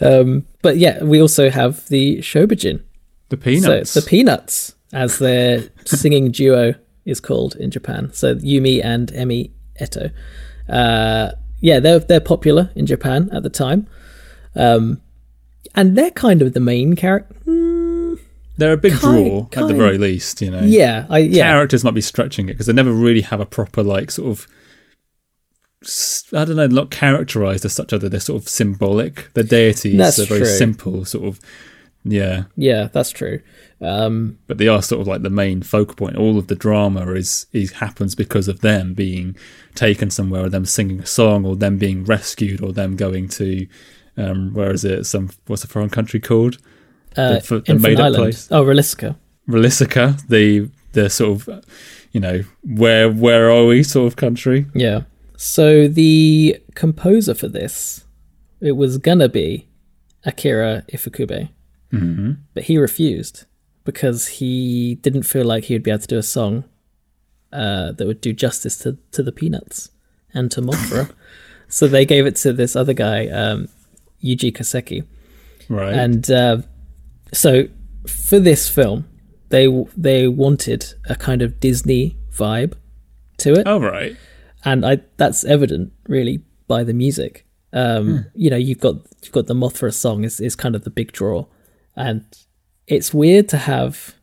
Um, but yeah, we also have the Shobijin, the peanuts. so the Peanuts, as their singing duo is called in Japan. So Yumi and Emi Ito. Uh, yeah, they're they're popular in Japan at the time, um, and they're kind of the main character. they're a big kind- draw at the very least. You know. Yeah, I yeah Characters might be stretching it because they never really have a proper like sort of. I don't know, not characterized as such. Other they're sort of symbolic. They're deities. That's they're very true. simple, sort of. Yeah, yeah that's true. Um, but they are sort of like the main focal point. All of the drama is is happens because of them being taken somewhere, or them singing a song, or them being rescued, or them going to um, where is it? Some what's the foreign country called? uh, The- the made-up Island. place. Oh, Relisca. Rolisica, the the sort of you know where where are we sort of country. Yeah. So the composer for this, it was gonna be Akira Ifukube, Mm-hmm. but he refused because he didn't feel like he would be able to do a song uh, that would do justice to, to the Peanuts and to Mothra. so they gave it to this other guy, um, Yuji Koseki. Right. And uh, so for this film, they they wanted a kind of Disney vibe to it oh right. and I that's evident really by the music. Um, You know, you've got you've got the Mothra song is is kind of the big draw, and it's weird to have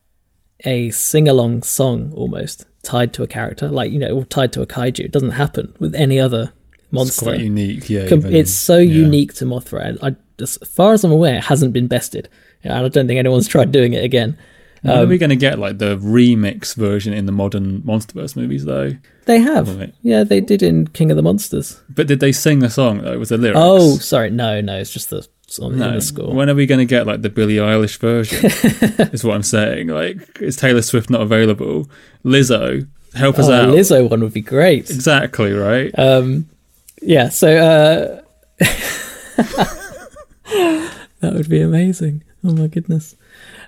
a sing along song almost tied to a character, like you know, tied to a kaiju. It doesn't happen with any other monster. It's quite unique. Yeah. Com- even- it's so yeah. unique to Mothra, and I, as far as I'm aware, it hasn't been bested. And I don't think anyone's tried doing it again. Um, are we going to get like the remix version in the modern MonsterVerse movies though? They have. Yeah, they did in King of the Monsters. But did they sing the song though? Was there lyrics? Oh, sorry. No, no, it's just the in no. the score. When are we going to get like the Billie Eilish version? is what I'm saying. Like, is Taylor Swift not available? Lizzo, help us oh, out. Lizzo one would be great. Exactly right. Um, yeah, so uh, that would be amazing. Oh my goodness.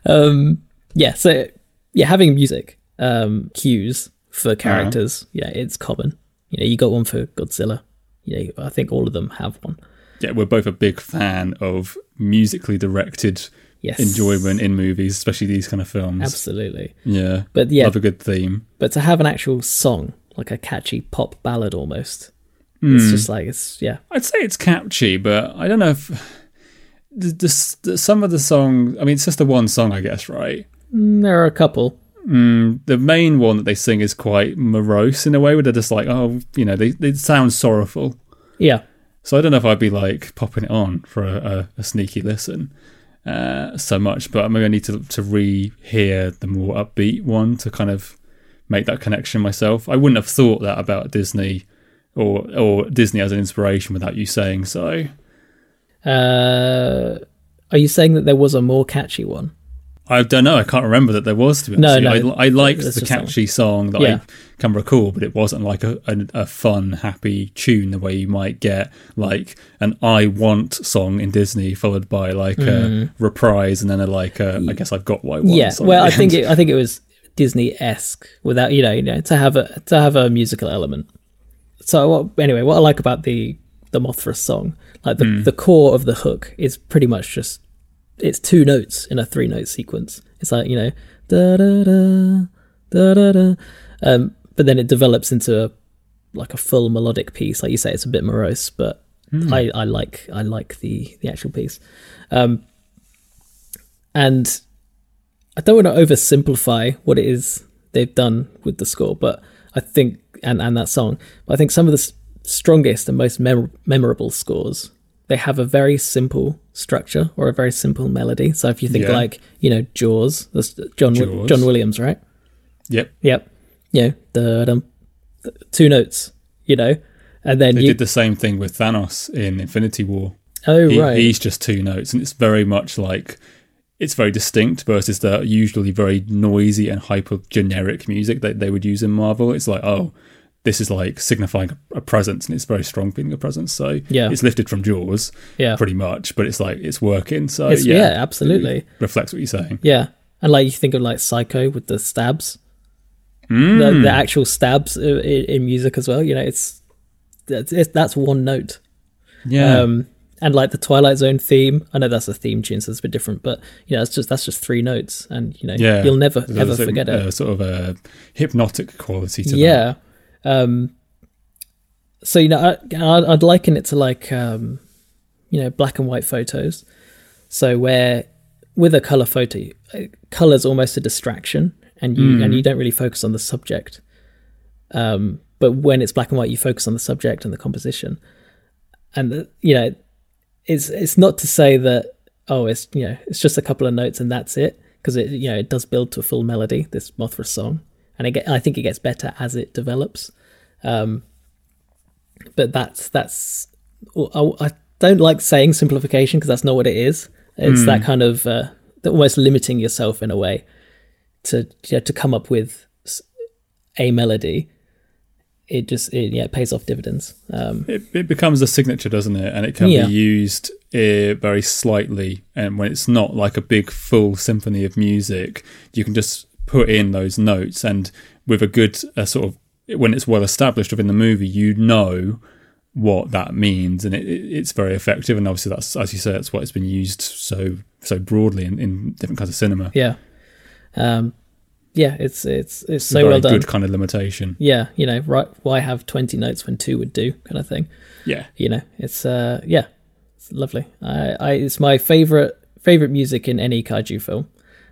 Um, yeah, so yeah, having music um, cues for characters, yeah, it's common. You know, you got one for Godzilla. Yeah, I think all of them have one. Yeah, we're both a big fan of musically directed Yes, enjoyment in movies, especially these kind of films. Absolutely, Yeah. but yeah, Love a good theme. but to have an actual song, like a catchy pop ballad almost, Hmm. it's just like it's yeah, I'd say it's catchy, but I don't know if the, the, the, some of the songs. I mean, it's just the one song, I guess, right? Mm, there are a couple. Mm, the main one that they sing is quite morose in a way, where they're just like, oh, you know, they they sound sorrowful. Yeah, So I don't know if I'd be like popping it on for a, a, a sneaky listen uh, so much, but I'm going to need to to re-hear the more upbeat one to kind of make that connection myself. I wouldn't have thought that about Disney or or Disney as an inspiration without you saying so. Uh, are you saying that there was a more catchy one? I don't know. I can't remember that there was. To be No, honest, with no, I, I liked the catchy song that Yeah. I can recall, but it wasn't like a, a a fun, happy tune the way you might get like an "I Want" song in Disney, followed by like a reprise, and then a like a I guess I've got what I want. Mm. yeah, well, I think it, I think it was Disney esque without you know, you know to have a to have a musical element. So what, anyway, what I like about the the Mothra song, like the Hmm. the core of the hook is pretty much just it's two notes in a three note sequence. It's like you know da da da da da da, um, but then it develops into a, like a full melodic piece. Like you say, it's a bit morose, but I, I like I like the the actual piece. Um, and I don't want to oversimplify what it is they've done with the score, but I think and and that song, but I think some of the s- strongest and most mem- memorable scores they have a very simple structure or a very simple melody. So if you think Yeah. like you know Jaws, that's John Jaws. John Williams, right? Yep, Yep. Yeah. Da-dum. Two notes, you know, and then they you. did the same thing with Thanos in Infinity War. oh He- right. He's just two notes, and it's very much like it's very distinct versus the usually very noisy and hyper generic music that they would use in Marvel. It's like, oh, this is like signifying a, a presence, and it's very strong feeling of presence. So Yeah. it's lifted from Jaws, yeah. pretty much, but it's like it's working. So It's- yeah, yeah, absolutely. it reflects what you're saying. Yeah. And like you think of like Psycho with the stabs, Mm. the, the actual stabs in, in music as well. You know, it's that's it's, that's one note. yeah, Um, and like the Twilight Zone theme, I know that's a theme tune, so it's a bit different, but you know, it's just that's just three notes, and you know, yeah. you'll never There's ever a, forget it. a sort of a hypnotic quality to that. Um, so you know, I, I'd, I'd liken it to like um, you know black and white photos. So where with a color photo, color's almost a distraction, and you Mm. and you don't really focus on the subject. Um, but when it's black and white, you focus on the subject and the composition. And the, you know, it's it's not to say that oh, it's you know, it's just a couple of notes and that's it, because it you know it does build to a full melody. This Mothra song, and get, I think it gets better as it develops. Um, but that's that's I, I don't like saying simplification because that's not what it is. It's that kind of uh, almost limiting yourself in a way to you know, to come up with a melody. It just it, yeah it pays off dividends. Um, it, it becomes a signature, doesn't it? And it can Yeah. be used uh, very slightly. And when it's not like a big full symphony of music, you can just put in those notes. And with a good uh, sort of, when it's well established within the movie, you know what that means, and it, it, it's very effective. And obviously, that's as you say, that's why it's been used so so broadly in, in different kinds of cinema. yeah, um, yeah, it's it's it's so very well done. good kind of limitation. Yeah, you know, right? Why have twenty notes when two would do, kind of thing. Yeah, you know it's uh yeah it's lovely i, I it's my favorite favorite music in any kaiju film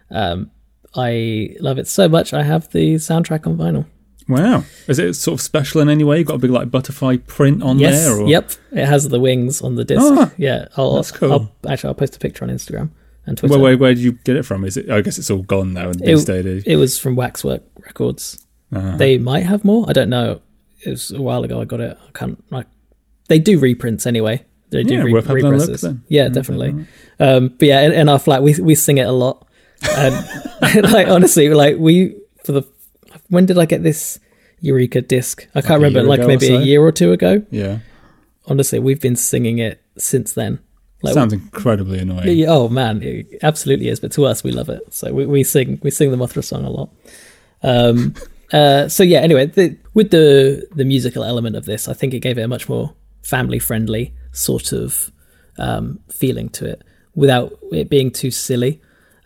um i love it so much i have the soundtrack on vinyl wow. Is it sort of special in any way? You got a big like butterfly print on yes there? Or? yep it has the wings on the disc Ah, yeah I'll, that's cool. I'll actually i'll post a picture on instagram and Twitter. Well, where, where did you get it from? Is it? I guess it's all gone now in these days. It was from Waxwork Records. Uh-huh. They might have more. I don't know. It was a while ago. I got it. I can't. I, they do reprints anyway. They do Yeah, re- worth having a look represses. Yeah, definitely. Um, but yeah, in, in our flat, we we sing it a lot. And like honestly, like we for the when did I get this Eureka disc? I can't remember. Like maybe so? a year or two ago. Yeah, Honestly, we've been singing it since then. Like, sounds incredibly annoying. yeah, oh man, it absolutely is. But to us, we love it. So we, we sing we sing the Mothra song a lot. Um, uh, so yeah. Anyway, the, with the the musical element of this, I think it gave it a much more family friendly sort of um, feeling to it, without it being too silly.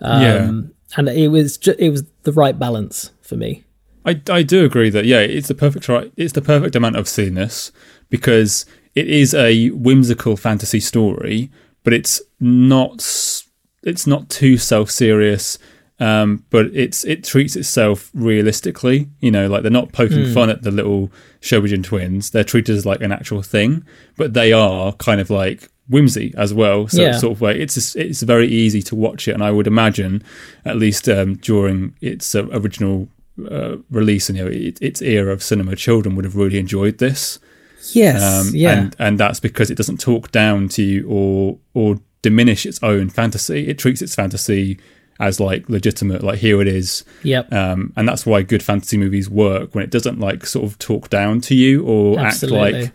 Um, Yeah. and it was ju- it was the right balance for me. I, I do agree that yeah, it's the perfect right. It's the perfect amount of silliness because it is a whimsical fantasy story, but it's not it's not too self serious. Um, but it's it treats itself realistically. You know, like they're not poking fun at the little Shobijin twins. They're treated as like an actual thing, but they are kind of like whimsy as well. So Yeah. sort of like it's just, it's very easy to watch it, and I would imagine, at least um, during its uh, original uh, release and you know it, its era of cinema, children would have really enjoyed this. Yes, Um, yeah, and and that's because it doesn't talk down to you or or diminish its own fantasy. It treats its fantasy as like legitimate. Like here it is, yep, um, and that's why good fantasy movies work when it doesn't like sort of talk down to you or Absolutely. act like.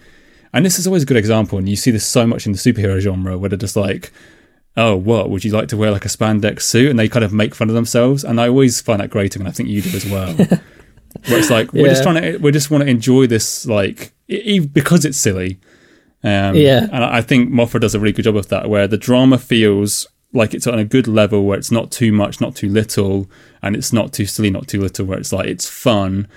And this is always a good example, and you see this so much in the superhero genre where they're just like, "Oh, what would you like to wear like a spandex suit?" And they kind of make fun of themselves, and I always find that grating, and I think you do as well. where it's like we're just trying to, we just want to enjoy this, like e- because it's silly. Um, Yeah. and I think Mothra does a really good job of that, where the drama feels like it's on a good level, where it's not too much, not too little, and it's not too silly, not too little, where it's like it's fun,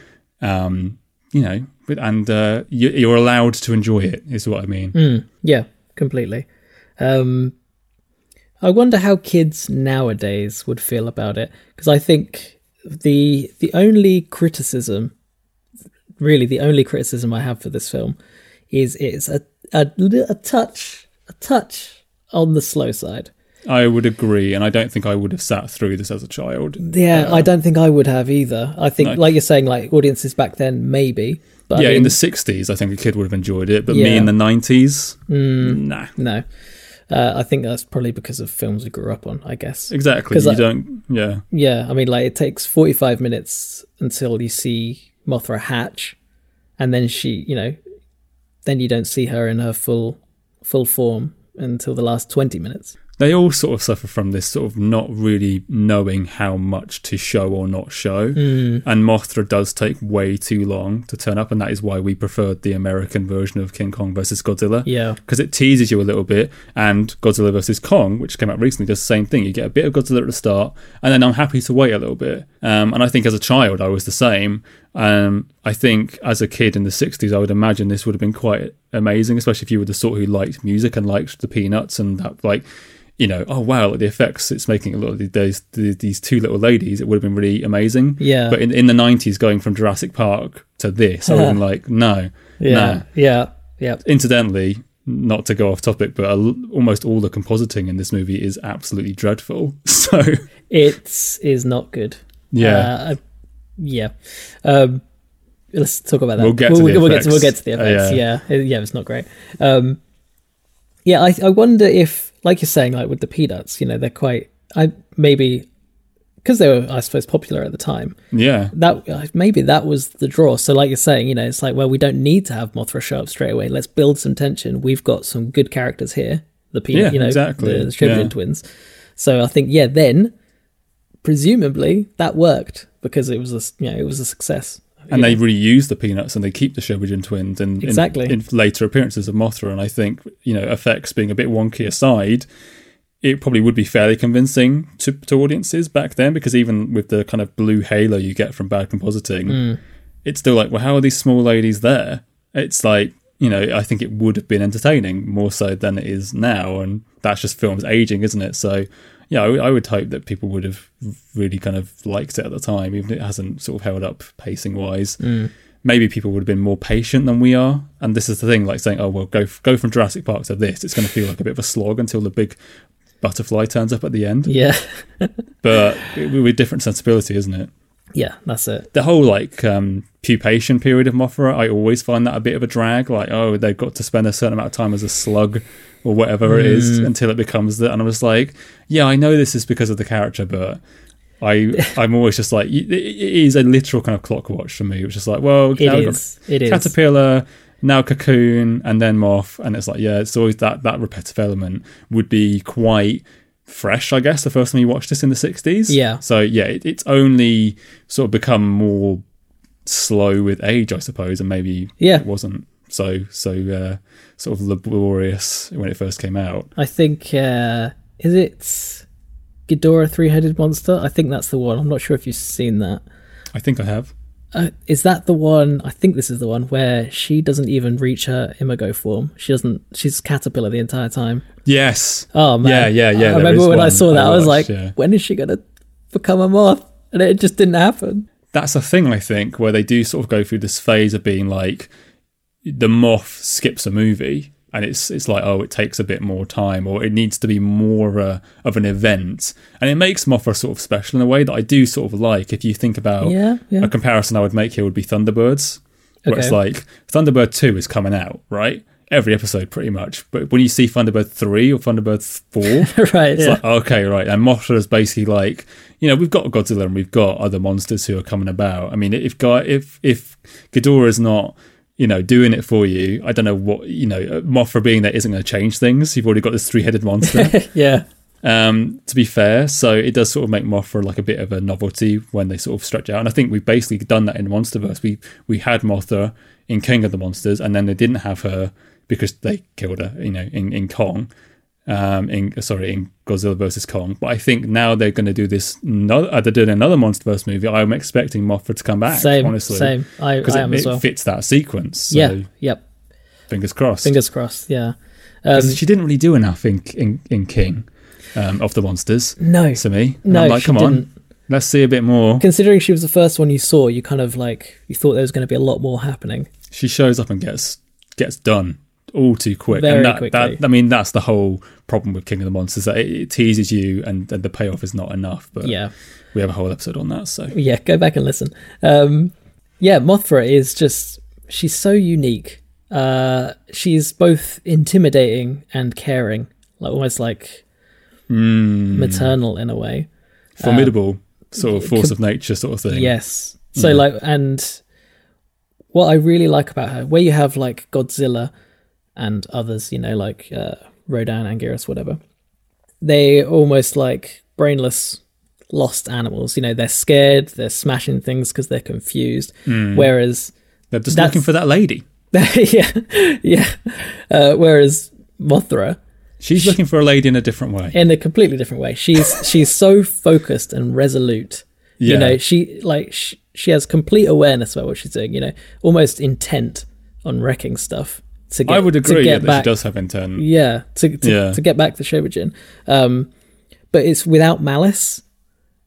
um, you know, and uh, you, you're allowed to enjoy it. Is what I mean. Mm, yeah, completely. Um, I wonder how kids nowadays would feel about it because I think the the only criticism, really the only criticism I have for this film, is it's a a, a touch a touch on the slow side. I would agree, and I don't think I would have sat through this as a child. Yeah, I don't think I would have either. I think, No. like you're saying, like audiences back then, maybe. But I yeah, in the '60s, I think a kid would have enjoyed it, but me in the '90s, nah, no, uh, I think that's probably because of films we grew up on. I guess. exactly. You don't, yeah, Yeah, I mean, like it takes forty-five minutes until you see Mothra hatch, and then she, you know, then you don't see her in her full full form until the last twenty minutes. They all sort of suffer from this sort of not really knowing how much to show or not show. Hmm. And Mothra does take way too long to turn up, and that is why we preferred the American version of King Kong versus Godzilla. Yeah, Because it teases you a little bit, and Godzilla versus Kong, which came out recently, does the same thing. You get a bit of Godzilla at the start, and then I'm happy to wait a little bit. Um, and I think as a child, I was the same. Um, I think as a kid in the 60s, I would imagine this would have been quite amazing, especially if you were the sort who liked music and liked the Peanuts and that, like, you know, oh wow, like the effects it's making a lot of these these, two little ladies, it would have been really amazing. Yeah. But in in the 90s, going from Jurassic Park to this, I would have been like, no, yeah, no yeah, yeah. incidentally, not to go off topic, but almost all the compositing in this movie is absolutely dreadful. So It is not good. yeah, uh, yeah. Um, let's talk about that. We'll get to the we'll, get to, effects. we'll get to the Uh, effects. yeah. yeah, yeah, it's not great. Um, yeah, I I wonder if, like you're saying, like with the peanuts, you know, they're quite. I maybe because they were, I suppose, popular at the time. yeah, That uh, maybe that was the draw. So, like you're saying, you know, it's like, well, we don't need to have Mothra show up straight away. Let's build some tension. We've got some good characters here. The peanut, Yeah, you know, exactly. the, the Yeah. twins. So I think, yeah, then presumably that worked because it was a, you know, it was a success. and You they reuse the peanuts and they keep the Shobijin twins in, in- Exactly. in, later appearances of Mothra. And I think you know effects being a bit wonky aside, it probably would be fairly convincing to, to audiences back then because even with the kind of blue halo you get from bad compositing, Hmm. it's still like, well, how are these small ladies there? It's like you know, I think it would have been entertaining more so than it is now, and that's just films aging, isn't it? So. Yeah, I, I would hope that people would have really kind of liked it at the time, even if it hasn't sort of held up pacing wise Hmm. maybe people would have been more patient than we are. And this is the thing, like saying, "Oh well, go go from Jurassic Park to this." It's going to feel like a bit of a slog until the big butterfly turns up at the end. Yeah, But with different sensibility, isn't it? yeah, that's it. The whole like um, pupation period of Mothra, I always find that a bit of a drag. Like, oh, they've got to spend a certain amount of time as a slug or whatever it is mm. until it becomes that. And I was like, yeah, I know this is because of the character, but I I'm always just like, it it is a literal kind of clock watch for me. Which is like, well, It we've got is. It is. caterpillar now cocoon and then moth and it's like yeah it's always that that repetitive element would be quite fresh i guess the first time you watched this in the 60s Yeah. so yeah it, it's only sort of become more slow with age i suppose and maybe Yeah. it wasn't so so uh, sort of laborious when it first came out I think uh, is it Ghidorah three-headed monster? I think that's the one. I'm not sure if you've seen that. i think i have Uh, is that the one? I think this is the one where she doesn't even reach her imago form. She doesn't. She's caterpillar the entire time. yes Oh man! Yeah, yeah, yeah, I remember when I saw that, I I, was like, yeah. when is she gonna become a moth? And it just didn't happen. that's a thing I think where they do sort of go through this phase of being like the moth skips a movie and it's it's like oh it takes a bit more time or it needs to be more uh, of an event and it makes Mothra sort of special in a way that I do sort of like if you think about Yeah, yeah. a comparison I would make here would be Thunderbirds where it's like Thunderbird 2 is coming out right every episode pretty much but when you see Thunderbird 3 or Thunderbird 4 right? it's Yeah. like, okay, right. And Mothra is basically like, you know, we've got Godzilla and we've got other monsters who are coming about. I mean, if Guy, if if Ghidorah is not, you know, doing it for you, I don't know what, you know, Mothra being there isn't going to change things. You've already got this three-headed monster. yeah. um, to be fair, so it does sort of make Mothra like a bit of a novelty when they sort of stretch out. And I think we've basically done that in MonsterVerse. We we had Mothra in King of the Monsters, and then they didn't have her because they killed her, you know, in in Kong. Um, in sorry, in Godzilla versus Kong, but I think now they're going to do this. No, uh, they're doing another MonsterVerse movie. I'm expecting Mothra to come back. Same. honestly, Same. I, because I it, am as it fits that sequence. So yeah. Yep. fingers crossed. Fingers crossed. Yeah. Um, she didn't really do enough in in, in King um, of the monsters no. to me. And No, I'm like, come on, didn't. let's see a bit more. Considering she was the first one you saw, you kind of like you thought there was going to be a lot more happening. She shows up and gets gets done all too quick. Very and that, quickly. that I mean, that's the whole problem with King of the Monsters. That it, it teases you, and, and the payoff is not enough. But Yeah. we have a whole episode on that. So Yeah. Go back and listen. Um, yeah. Mothra is just she's so unique. Uh, she's both intimidating and caring, like almost like mm, maternal in a way. formidable sort of force could- of nature, sort of thing. Yes. So Yeah. like, and what I really like about her, where you have like Godzilla and others, you know, like uh, Rodan, Anguirus, whatever, they almost like brainless, lost animals. You know, they're scared, they're smashing things because they're confused. Hmm. Whereas, they're just looking for that lady. yeah, yeah. Uh, whereas Mothra, She's looking for a lady in a different way. in a completely different way. She's she's so focused and resolute. Yeah. You know, she like she, she has complete awareness about what she's doing. You know, almost intent on wrecking stuff to get. I would to agree get that back, she does have intent. Yeah, to to, Yeah. to get back to Shobijin. Um, but it's without malice.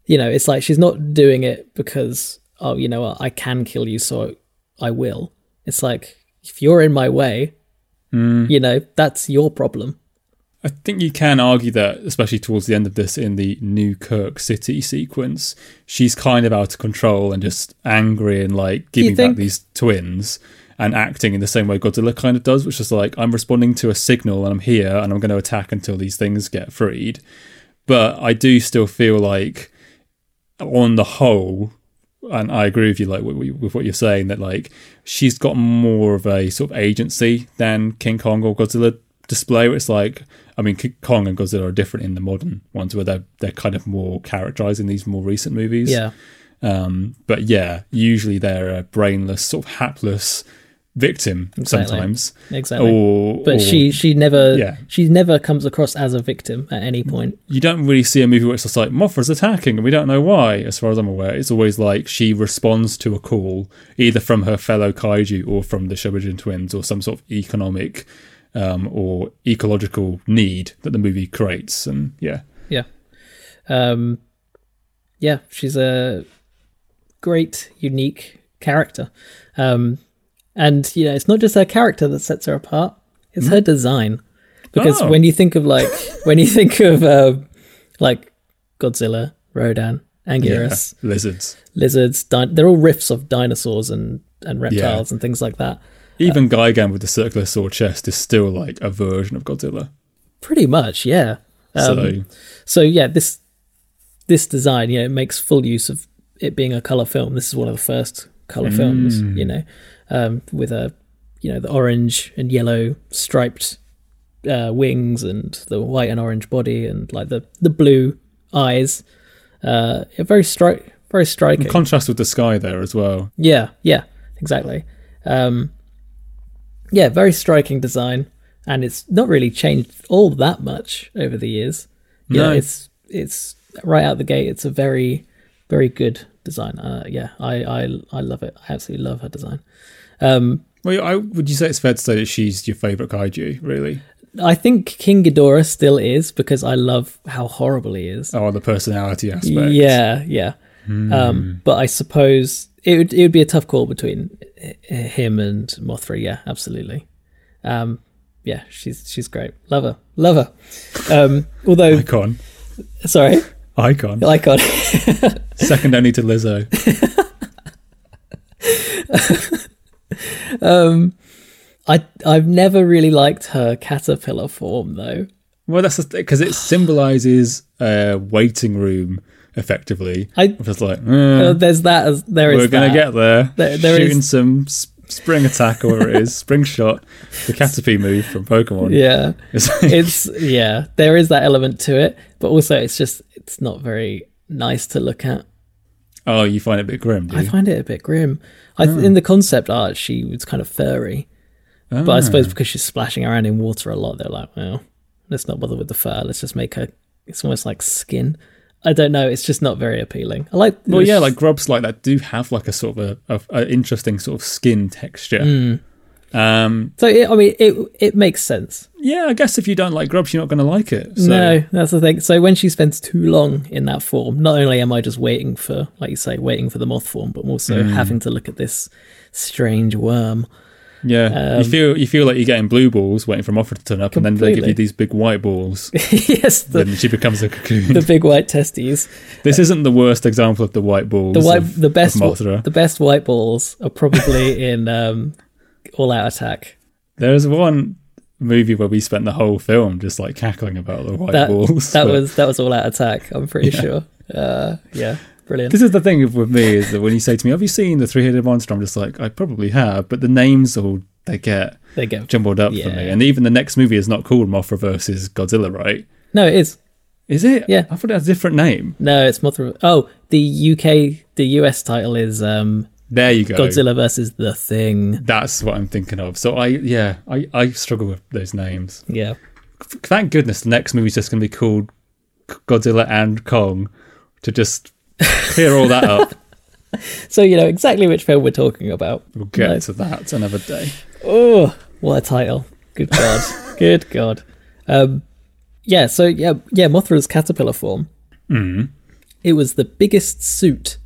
You know, it's like she's not doing it because oh, you know what, I can kill you, so I will. It's like if you're in my way, Mm. you know, that's your problem. I think you can argue that, especially towards the end of this, in the New Kirk City sequence, she's kind of out of control and just angry and like giving back these twins and acting in the same way Godzilla kind of does, which is like, I'm responding to a signal and I'm here and I'm going to attack until these things get freed. But I do still feel like, on the whole, and I agree with you, like with, what you're saying, that like she's got more of a sort of agency than King Kong or Godzilla display. Where it's like, I mean, King Kong and Godzilla are different in the modern ones, where they're they're kind of more characterized in these more recent movies. Yeah, Um, but yeah, usually they're a brainless, sort of hapless victim Exactly. sometimes. exactly. Or, but or she she never Yeah. she never comes across as a victim at any point. you don't really see a movie where it's just like Mothra's attacking and we don't know why, as far as I'm aware. It's always like she responds to a call, either from her fellow kaiju or from the Shobijin twins or some sort of economic um, or ecological need that the movie creates. And yeah. Yeah, um, yeah, she's a great, unique character, um, and you know, it's not just her character that sets her apart; it's her design. because Oh. when you think of like when you think of um, like Godzilla, Rodan, Anguirus, Yeah, lizards. lizards, di- they're all riffs of dinosaurs and and reptiles and things like that. Even Gigan with the circular sword chest is still like a version of Godzilla. Pretty much, yeah. Um, so So yeah, this this design, you know, it makes full use of it being a color film. This is one of the first color films, Mm. you know, um, with a you know the orange and yellow striped uh, wings and the white and orange body and like the the blue eyes. Uh, very stri- very striking. contrast with the sky there as well. Yeah, yeah, exactly. Um, yeah, very striking design, and it's not really changed all that much over the years. Yeah, No. it's it's right out the gate. It's a very very good design. Uh, yeah, I, I I love it. I absolutely love her design. Um, Well, I, would you say it's fair to say that she's your favorite kaiju? Really? I think King Ghidorah still is because I love how horrible he is. Oh, the personality aspect. Yeah, yeah. Hmm. Um, but I suppose it would it would be a tough call between him and Mothra. Yeah, absolutely. Um, yeah, she's she's great. Love her, love her. Um, although, Icon. sorry, Icon. icon. Second only to Lizzo. um, I I've never really liked her caterpillar form though. Well, that's because it symbolizes a waiting room, effectively. I Just like, uh, eh, there's that as there is we're gonna get there. There- there Shooting is- some spring attack or whatever it is, spring shot, the Caterpie move from Pokemon. yeah. It's like- it's yeah there is that element to it but also it's just it's not very nice to look at. Oh, you find it a bit grim, do i find it a bit grim. I, oh. in the concept art she was kind of furry. But i suppose oh. because she's splashing around in water a lot they're like well let's not bother with the fur. Let's just make her it's almost like skin i don't know it's just not very appealing i like Well, yeah, like grubs like that do have like a sort of a, a, a interesting sort of skin texture. Mm. Um, so it, i mean it it makes sense yeah, I guess if you don't like grubs, you're not going to like it. So. No, that's the thing. So when she spends too long in that form, not only am I just waiting for, like you say, waiting for the moth form, but I'm also Mm. having to look at this strange worm. Yeah, Um, you feel you feel like you're getting blue balls waiting for Mothra to turn up, and then they give you these big white balls. yes, the, then she becomes a cocoon. the big white testes. this isn't the worst example of the white balls. The white, of- the best, the best white balls are probably in um, All Out Attack. There's one movie where we spent the whole film just like cackling about the white That balls. that but was that was All Out Attack. I'm pretty sure. Uh, yeah, brilliant. This is the thing with me is that when you say to me, "Have you seen the three-headed monster?" I'm just like, I probably have, but the names all they get you go. jumbled up for me. And even the next movie is not called Mothra versus Godzilla, right? No, it is. Is it? Yeah. I thought it had a different name. No, it's Mothra. Oh, the UK, the US title is um, There you go. Godzilla versus the Thing. That's what I'm thinking of. So I, yeah, I, I struggle with those names. Yeah. Thank goodness the next movie's just going to be called Godzilla and Kong to just clear all that up. So you know exactly which film we're talking about. We'll get Nice. to that another day. Oh, what a title! Good God, good God. Um, yeah. So yeah, yeah. Mothra's caterpillar form. Mm. It was the biggest suit.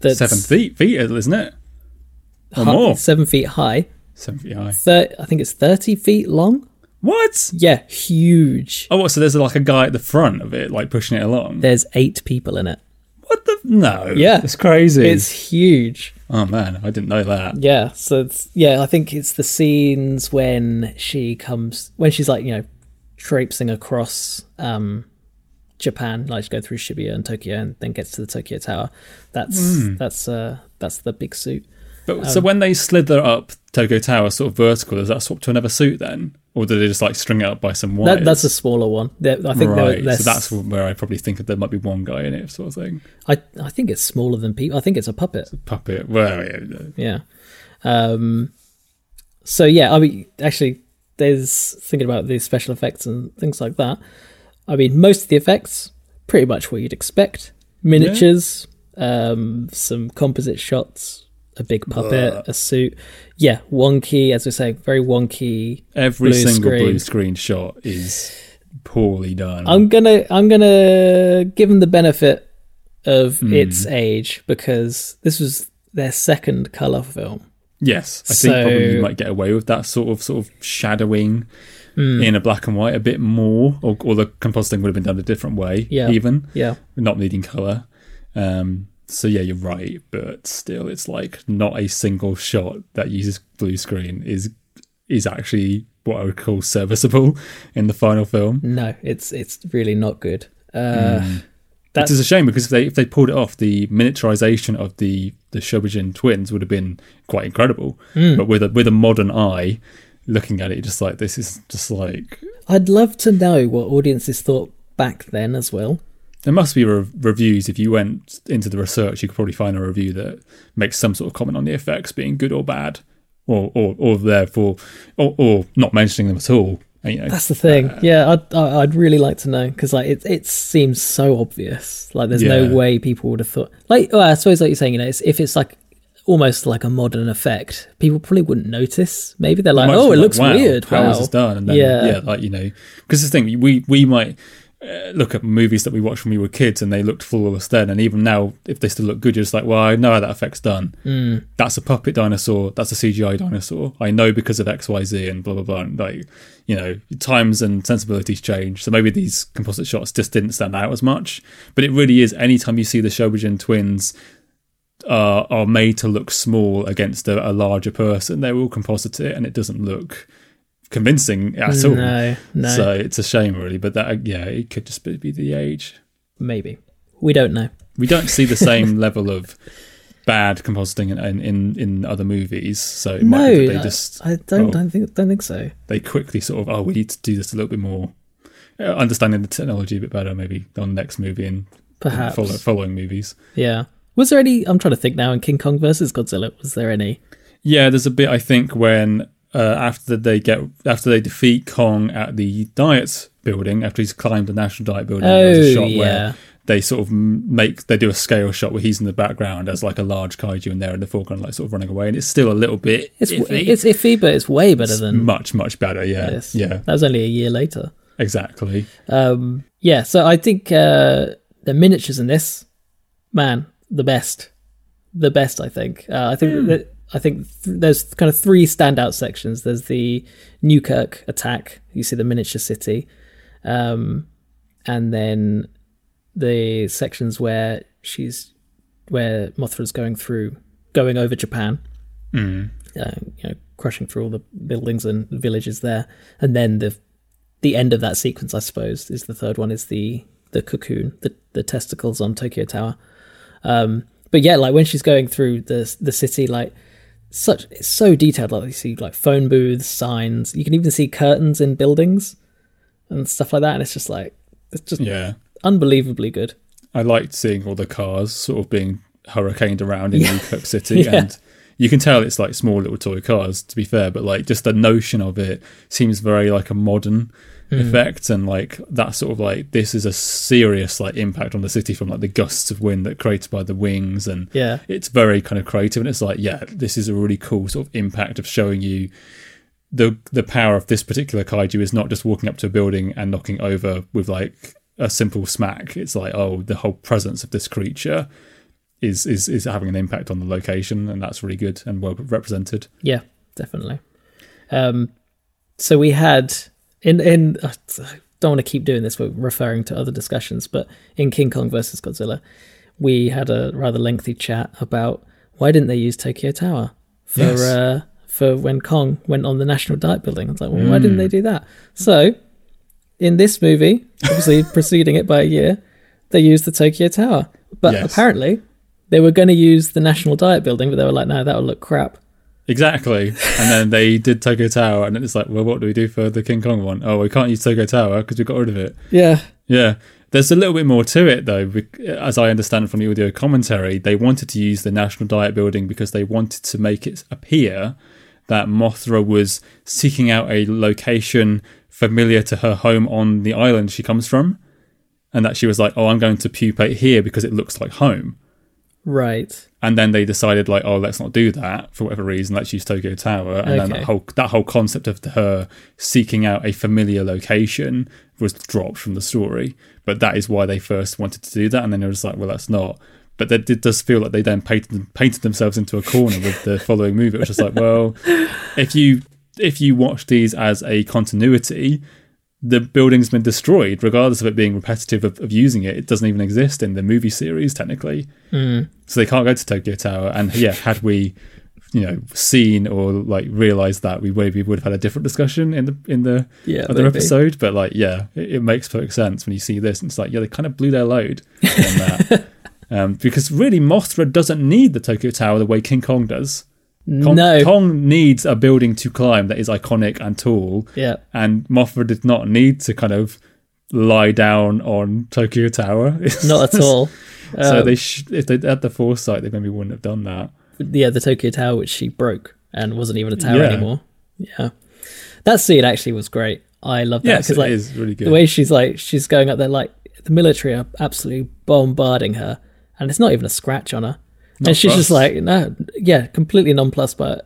That's Seven feet, feet, isn't it? Or hi- more. seven feet high. Seven feet high. Thir- I think it's thirty feet long. What? Yeah, huge. Oh, what? So there's like a guy at the front of it, like pushing it along. There's eight people in it. What the? No. Yeah. It's crazy. It's huge. Oh man, I didn't know that. Yeah, so it's, yeah, I think it's the scenes when she comes when she's like you know traipsing across um Japan, like she go through Shibuya and Tokyo, and then gets to the Tokyo Tower. That's Hmm. that's uh that's the big suit. But so when they slither up Tokyo Tower, sort of vertical, does that swap to another suit then, or do they just like string it up by some wires? That, that's a smaller one. There- I think right. So that's where I probably think that there might be one guy in it, sort of thing. I I think it's smaller than people. I think it's a puppet. A Puppet. Well, yeah, Yeah. Um. So yeah, I mean, actually, there's thinking about the special effects and things like that. I mean, most of the effects pretty much what you'd expect: miniatures, um, some composite shots, a big puppet, Ugh. a suit. Yeah, wonky, as we say, very wonky. every Blue single screen. blue screen shot is poorly done. I'm gonna I'm gonna give them the benefit of Hmm. its age because this was their second color film. yes, I think probably you might get away with that sort of sort of shadowing in a black and white a bit more, or, or the compositing would have been done a different way, Yeah. even Yeah. not needing color. Um, so yeah, you're right, but still, it's like not a single shot that uses blue screen is is actually what I would call serviceable in the final film. No, it's it's really not good. Uh, Which That's- is a shame because if they if they pulled it off, the miniaturization of the the Shobijin twins would have been quite incredible. Hmm. But with a with a modern eye, looking at it, just like this is just like I'd love to know what audiences thought back then as well. There must be re- reviews. If you went into the research, you could probably find a review that makes some sort of comment on the effects being good or bad, or or or therefore, or, or not mentioning them at all. And, You know, That's the thing. Uh, yeah, I'd I- I'd really like to know because like it it seems so obvious. Like there's Yeah. no way people would have thought. Like well, I suppose like you're saying, you know, it's, if it's like almost like a modern effect, people probably wouldn't notice. Maybe they're like, oh, it like, looks wow, weird. How wow. is this done? And then, Yeah. yeah. like you know, because the thing we we might look at movies that we watched when we were kids and they looked flawless then, and even now, if they still look good, you're just like, well, I know how that effect's done. Mm. That's a puppet dinosaur. That's a CGI dinosaur. I know because of X, Y, Z, and blah blah blah. And like you know, times and sensibilities change, so maybe these composite shots just didn't stand out as much. But it really is. Anytime you see the Shobijin twins are are made to look small against a, a larger person. They're all composite, and it doesn't look convincing at all. No, no, So it's a shame, really. But that, yeah, it could just be, be the age. maybe we don't know. We don't see the same level of bad compositing in in, in, other movies. So it might No, be that they just I don't well- don't think don't think so. they quickly sort of oh we need to do this a little bit more. uh, Understanding the technology a bit better, maybe on the next movie and Perhaps. follow, following movies. Yeah. Was there any? I'm trying to think now. In King Kong versus Godzilla, was there any? Yeah, there's a bit I think when uh, after they get after they defeat Kong at the Diet building after he's climbed the National Diet building. there's a Oh, shot yeah. where they sort of make they do a scale shot where he's in the background as like a large kaiju and they're in the foreground like sort of running away and it's still a little bit It's iffy. it's iffy, but it's way better It's than much much better. Yeah, yeah, That was only a year later. exactly. Um, yeah, so I think uh, the miniatures in this, man, the best, the best. I think. Uh, I think that I think th- there's kind of three standout sections. There's the Newkirk attack. You see the miniature city, um, and then the sections where she's where Mothra's going through, going over Japan Mm. uh, you know, crushing through all the buildings and villages there, and then the the end of that sequence, I suppose, is the third one is the the cocoon, the the testicles on Tokyo Tower. Um, but yeah, like when she's going through the the city, like such it's so detailed. Like you see like phone booths, signs. You can even see curtains in buildings and stuff like that. And it's just like it's just Yeah, unbelievably good. I liked seeing all the cars sort of being hurricaned around in Yeah. Newkirk City, Yeah. and you can tell it's like small little toy cars. To be fair, but like just the notion of it seems very like a modern Hmm. effect, and like that sort of like this is a serious like impact on the city from like the gusts of wind that created by the wings, and Yeah, it's very kind of creative, and it's like yeah, this is a really cool sort of impact of showing you. The, the power of this particular kaiju is not just walking up to a building and knocking over with like a simple smack. It's like, oh, the whole presence of this creature is is is having an impact on the location, and that's really good and well represented. Yeah, definitely. Um, so we had in in I don't want to keep doing this. We're referring to other discussions, but in King Kong versus Godzilla, we had a rather lengthy chat about why didn't they use Tokyo Tower for Yes. uh, for when Kong went on the National Diet Building. I was like, well, why didn't they do that? So in this movie, obviously preceding it by a year, they used the Tokyo Tower, but Yes. apparently. They were going to use the National Diet Building, but they were like, "No, that would look crap." Exactly. and then they did Tokyo Tower, and it's like, well, what do we do for the King Kong one? Oh, we can't use Tokyo Tower because we got rid of it. Yeah, Yeah. There's a little bit more to it, though. As I understand from the audio commentary, they wanted to use the National Diet Building because they wanted to make it appear that Mothra was seeking out a location familiar to her home on the island she comes from. And that she was like, oh, I'm going to pupate here because it looks like home. right. And then they decided, like, oh, let's not do that for whatever reason. Let's use Tokyo Tower. And then that whole that whole concept of her seeking out a familiar location was dropped from the story. But that is why they first wanted to do that. And then it was like, well, that's not. But that it does feel like they then painted painted themselves into a corner with the following movie. It was just like, well, if you if you watch these as a continuity, the building's been destroyed, regardless of it being repetitive of, of using it. It doesn't even exist in the movie series technically, Mm. so they can't go to Tokyo Tower. And yeah, had we, you know, seen or like realized that, we maybe would have had a different discussion in the in the Yeah, other maybe. episode. But like, yeah, it, it makes perfect sense when you see this. And it's like, yeah, they kind of blew their load on that. um, because really, Mothra doesn't need the Tokyo Tower the way King Kong does. Kong, no. Kong needs a building to climb that is iconic and tall, Yeah. and Mothra did not need to kind of lie down on Tokyo Tower. Not at all. so Um, they, sh- if they had the foresight, they maybe wouldn't have done that. yeah, the Tokyo Tower, which she broke and wasn't even a tower Yeah. anymore. Yeah, that scene actually was great. I love that Yes, it like is really good. the way she's like she's going up there like the military are absolutely bombarding her, and it's not even a scratch on her, Not and she's just like no, yeah, completely nonplussed by it.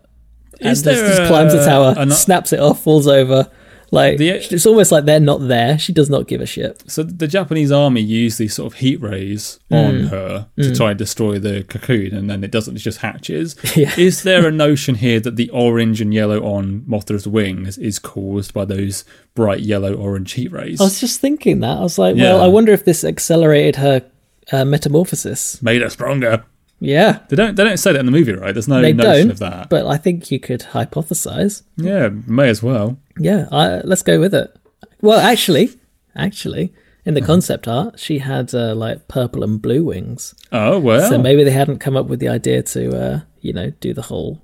And Is just, just climbs the tower, snaps it off, falls over. Like The- it's almost like they're not there. She does not give a shit. So the Japanese army use these sort of heat rays Mm. on her to try and destroy the cocoon, and then it doesn't; it just hatches. Yeah. Is there a notion here that the orange and yellow on Mothra's wings is caused by those bright yellow orange heat rays? I was just thinking that. I was like, well, I wonder if this accelerated her uh, metamorphosis. Made her stronger. Yeah, They don't. They don't say that in the movie, right? There's no they notion of that. But I think you could hypothesize. yeah, may as well. Yeah, I, let's go with it. Well, actually, actually, in the Uh-huh. concept art, she had uh, like purple and blue wings. Oh well. So maybe they hadn't come up with the idea to, uh, you know, do the whole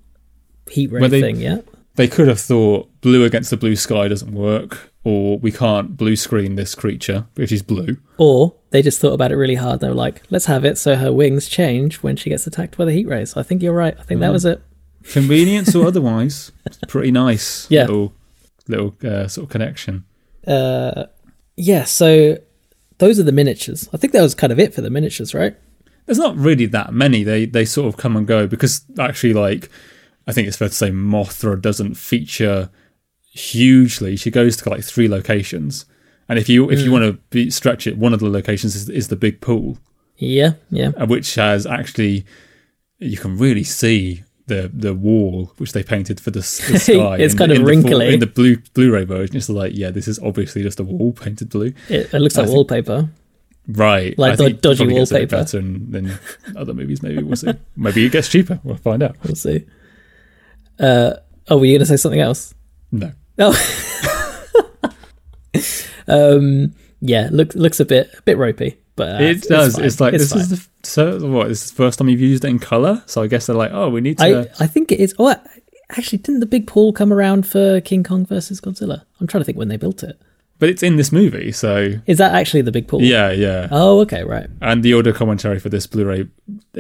heat ray Well, they- thing yet. they could have thought blue against the blue sky doesn't work, or we can't blue screen this creature, which is blue. Or they just thought about it really hard. They were like, let's have it so her wings change when she gets attacked by the heat rays. I think you're right. I think that was it. Convenience or otherwise, it's pretty nice. Yeah. Little, little uh, sort of connection. Uh, yeah, so those are the miniatures. I think that was kind of it for the miniatures, right? There's not really that many. They they sort of come and go because actually, like, I think it's fair to say Mothra doesn't feature hugely. She goes to like three locations, and if you if you want to be, stretch it, one of the locations is, is the big pool, Yeah, yeah. uh, which has actually you can really see the the wall which they painted for the, the sky. It's in- kind of in the wrinkly. in the blue Blu-ray version. It's like, yeah, this is obviously just a wall painted blue. It, it looks I like think- wallpaper. Right, Like I the think dodgy wallpaper. better than, than other movies. Maybe we'll see. maybe it gets cheaper. We'll find out. We'll see. Uh, oh, were you going to say something else? No, Oh, um, yeah. Looks looks a bit a bit ropey, but uh, it does. fine. It's, like this fine. is the f- so what? This is the first time you've used it in color. So I guess they're like, oh, we need I to. I think it is. Oh, actually, didn't the big pool come around for King Kong versus Godzilla? I'm trying to think when they built it. But it's in this movie, so Is that actually the big pool? yeah, yeah. Oh, okay, right. And the audio commentary for this Blu-ray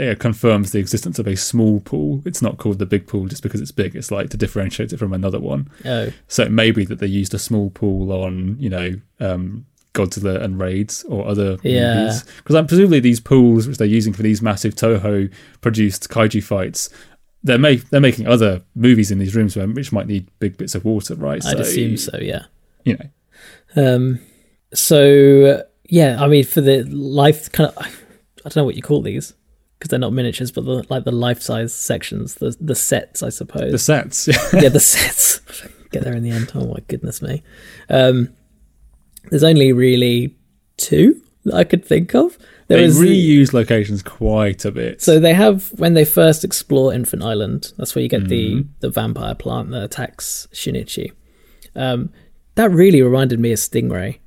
uh, confirms the existence of a small pool. It's not called the big pool just because it's big. It's like to differentiate it from another one. Oh, So it may be that they used a small pool on, you know, um, Godzilla and Raids or other Yeah. movies. Because I'm presumably these pools which they're using for these massive Toho produced kaiju fights. They're make, they're making other movies in these rooms where- which might need big bits of water, right? I'd assume so. Yeah. You know, Um, so yeah, I mean, for the life kind of, I don't know what you call these because they're not miniatures, but the, like the life size sections, the the sets, I suppose. the sets. yeah, the sets. Get there in the end. Oh my goodness me. Um, there's only really two that I could think of. There they is reuse locations quite a bit. so they have when they first explore Infant Island. That's where you get the Mm-hmm. the vampire plant that attacks Shinichi. Um, that really reminded me of Stingray,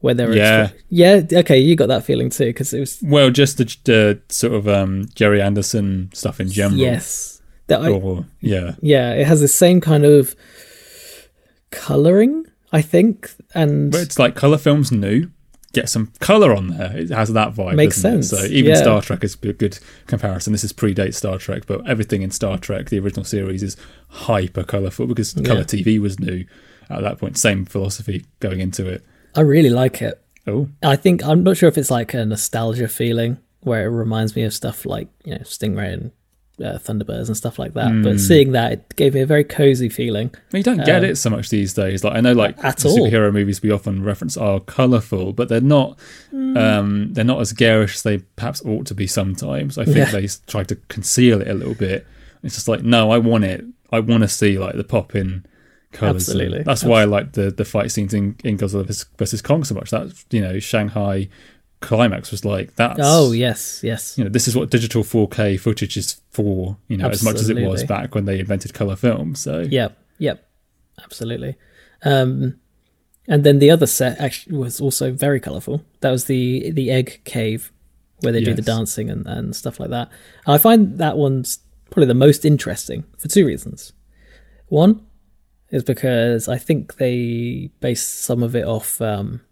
where they were. Yeah. yeah. Okay, you got that feeling too because it was well, just the, the sort of um, Gerry Anderson stuff in general. yes. That I, Or, yeah. yeah, it has the same kind of coloring, I think, and But it's like color films new. Get some color on there. It has that vibe. Makes doesn't it? sense, So even yeah. Star Trek is a good comparison. This is predate Star Trek, but everything in Star Trek, the original series, is hyper colorful because color Yeah. TV was new at that point. Same philosophy going into it. I really like it. Oh, I think I'm not sure if it's like a nostalgia feeling where it reminds me of stuff like you know Stingray and uh, Thunderbirds and stuff like that. Hmm. But seeing that, it gave me a very cozy feeling. you don't get Um, it so much these days. Like I know, like At all. superhero movies we often reference are colorful, but they're not. Hmm. Um, they're not as garish as they perhaps ought to be. Sometimes I think Yeah. they try to conceal it a little bit. It's just like no, I want it. I want to see like the pop in colors. Absolutely. That's why I like the the fight scenes in, in Godzilla versus, Kong so much. That you know Shanghai climax was like that. Oh yes, yes. you know this is what digital 4K footage is for. You know as much as it was back when they invented color film. So Yep, yep, absolutely. Um, and then the other set actually was also very colourful. That was the the egg cave where they do the dancing and, and stuff like that. And I find that one's probably the most interesting for two reasons. One is because I think they base some of it off um,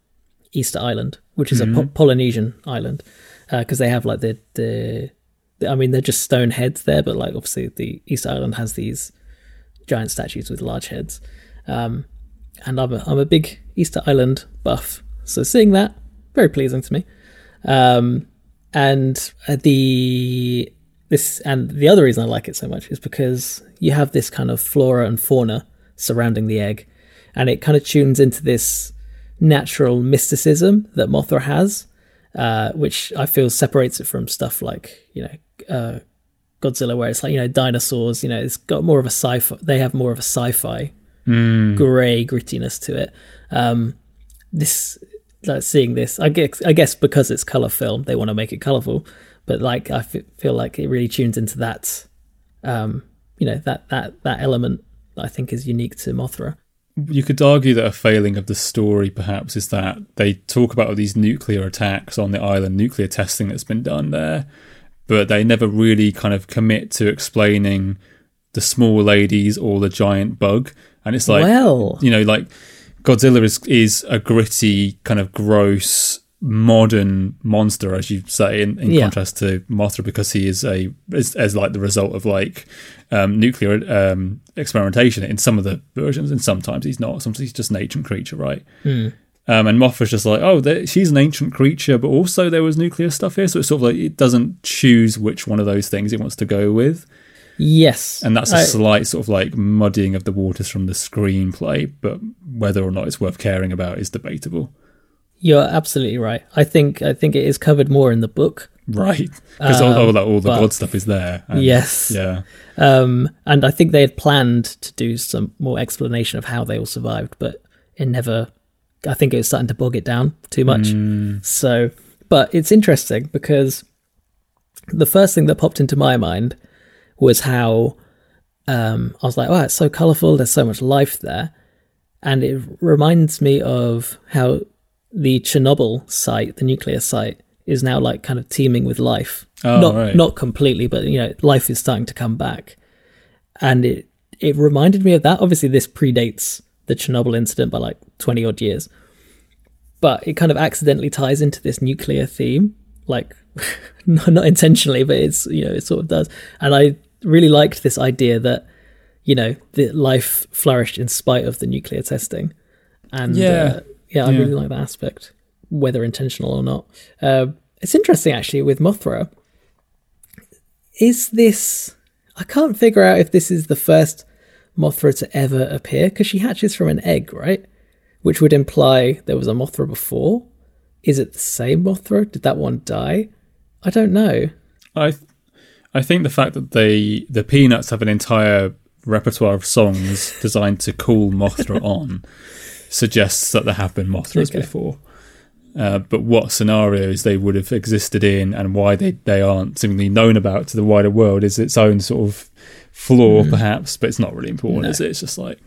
Easter Island, which is a po- Polynesian island, because they have like the, the I mean they're just stone heads there, but like obviously the Easter Island has these giant statues with large heads. Um, and I'm a, I'm a big Easter Island buff, so seeing that very pleasing to me. Um, and uh, the this and the other reason I like it so much is because you have this kind of flora and fauna surrounding the egg, and it kind of tunes into this natural mysticism that Mothra has, uh, which I feel separates it from stuff like you know uh, Godzilla, where it's like you know dinosaurs. You know, it's got more of a sci-fi. They have more of a sci-fi grey grittiness to it. Um, this like seeing this, I guess, I guess because it's color film, they want to make it colorful. But like, I f- feel like it really tunes into that, um, you know, that that that element that I think is unique to Mothra. you could argue that a failing of the story perhaps is that they talk about these nuclear attacks on the island, nuclear testing that's been done there, but they never really kind of commit to explaining the small ladies or the giant bug. And it's like, well, you know, like Godzilla is is a gritty, kind of gross, modern monster, as you say, in, in Yeah. contrast to Mothra, because he is a as, as like the result of like um, nuclear um, experimentation in some of the versions, and sometimes he's not. Sometimes he's just an ancient creature, right? Um, and Mothra's just like, oh, there, she's an ancient creature, but also there was nuclear stuff here, so it's sort of like it doesn't choose which one of those things it wants to go with yes, and that's a I- slight sort of like muddying of the waters from the screenplay but whether or not it's worth caring about is debatable you're absolutely right. I think I think it is covered more in the book. right because all, all, that, all the but- god stuff is there and- Yes. yeah Um, and I think they had planned to do some more explanation of how they all survived, but it never. I think it was starting to bog it down too much. So, but it's interesting because the first thing that popped into my mind was how um, I was like, "Oh, it's so colorful. There's so much life there," and it reminds me of how the Chernobyl site, the nuclear site, is now like kind of teeming with life. Oh, not right. not completely, but you know, life is starting to come back, and it it reminded me of that. Obviously, this predates the Chernobyl incident by like twenty odd years, but it kind of accidentally ties into this nuclear theme, like not, not intentionally, but it's you know it sort of does. And I really liked this idea that you know the life flourished in spite of the nuclear testing, and Yeah. uh, yeah, I Yeah. really like that aspect, whether intentional or not. Uh, it's interesting actually with Mothra. Is this? I can't figure out if this is the first Mothra to ever appear because she hatches from an egg, right? Which would imply there was a Mothra before. Is it the same Mothra? Did that one die? I don't know. i i think the fact that they the peanuts have an entire repertoire of songs designed to cool mothra on suggests that there have been mothras Okay. before uh, but what scenarios they would have existed in and why they, they aren't seemingly known about to the wider world is its own sort of flaw, perhaps, but it's not really important, No. is it? It's just like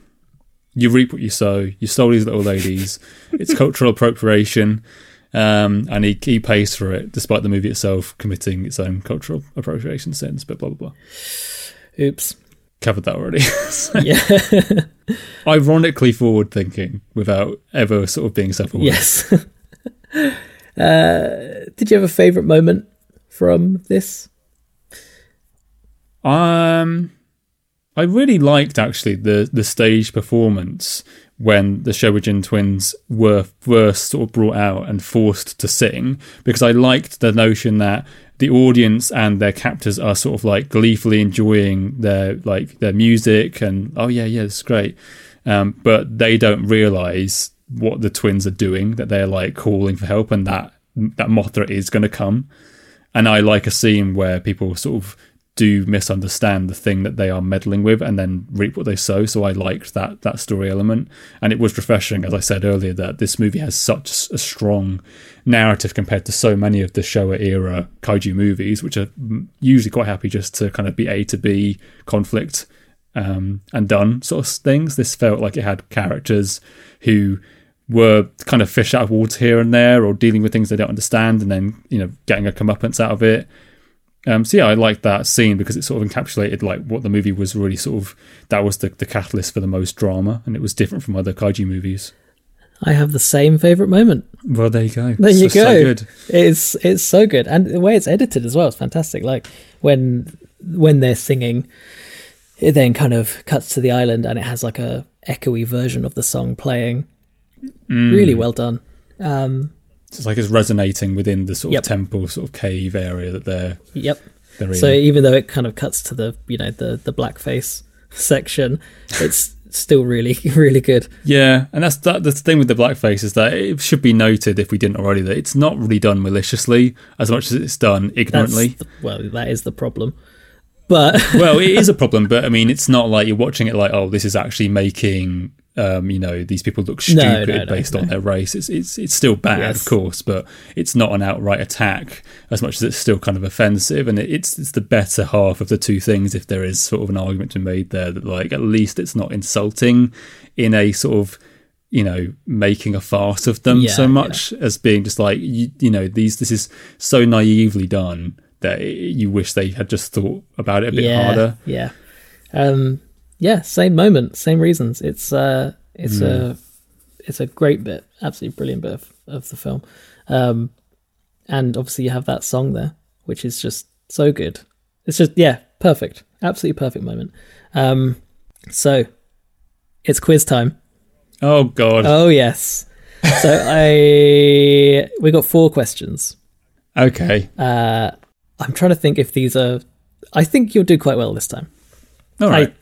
you reap what you sow. You stole these little ladies. it's cultural appropriation, um, and he, he pays for it, despite the movie itself committing its own cultural appropriation sins, but blah, blah, blah. Oops. Covered that already. Yeah. Ironically forward thinking without ever sort of being self aware. yes. uh, did you have a favorite moment from this? Um, I really liked actually the the stage performance when the Shobijin twins were first sort of brought out and forced to sing because I liked the notion that the audience and their captors are sort of like gleefully enjoying their like their music and oh yeah yeah it's great, um, but they don't realize what the twins are doing that they're like calling for help and that that Mothra is going to come. And I like a scene where people sort of do misunderstand the thing that they are meddling with and then reap what they sow. So I liked that that story element, and it was refreshing, as I said earlier, that this movie has such a strong narrative compared to so many of the Showa era kaiju movies, which are usually quite happy just to kind of be A to B conflict um, and done sort of things. This felt like it had characters who were kind of fish out of water here and there, or dealing with things they don't understand, and then you know getting a comeuppance out of it. Um, so yeah, I liked that scene because it sort of encapsulated like what the movie was really sort of. That was the, the catalyst for the most drama, and it was different from other kaiju movies. I have the same favorite moment. Well, there you go. There it's you go. So good. It's it's so good, and the way it's edited as well is fantastic. Like when when they're singing, it then kind of cuts to the island, and it has like a echoey version of the song playing. Mm. Really well done. Um, it's like it's resonating within the sort yep. of temple, sort of cave area that they're. Yep. They're so even though it kind of cuts to the you know the the blackface section, it's still really really good. Yeah, and that's that, the thing with the blackface is that it should be noted if we didn't already that it's not really done maliciously as much as it's done ignorantly. The, well, that is the problem. But well, it is a problem. But I mean, it's not like you're watching it like, oh, this is actually making um, you know, these people look stupid no, no, no, based on their race. It's it's it's still bad, yes. of course, but it's not an outright attack as much as it's still kind of offensive. And it's it's the better half of the two things. If there is sort of an argument to be made there that like at least it's not insulting in a sort of you know making a farce of them yeah, so much yeah. as being just like you, you know these this is so naively done that you wish they had just thought about it a bit yeah, harder. Yeah. Um, yeah, same moment, same reasons. It's uh, it's mm. a it's a great bit, absolutely brilliant bit of, of the film, um, and obviously you have that song there, which is just so good. It's just yeah, perfect, absolutely perfect moment. Um, so it's quiz time. Oh God. Oh yes. So I we got four questions. Okay. Uh, I'm trying to think if these are. I think you'll do quite well this time. All right.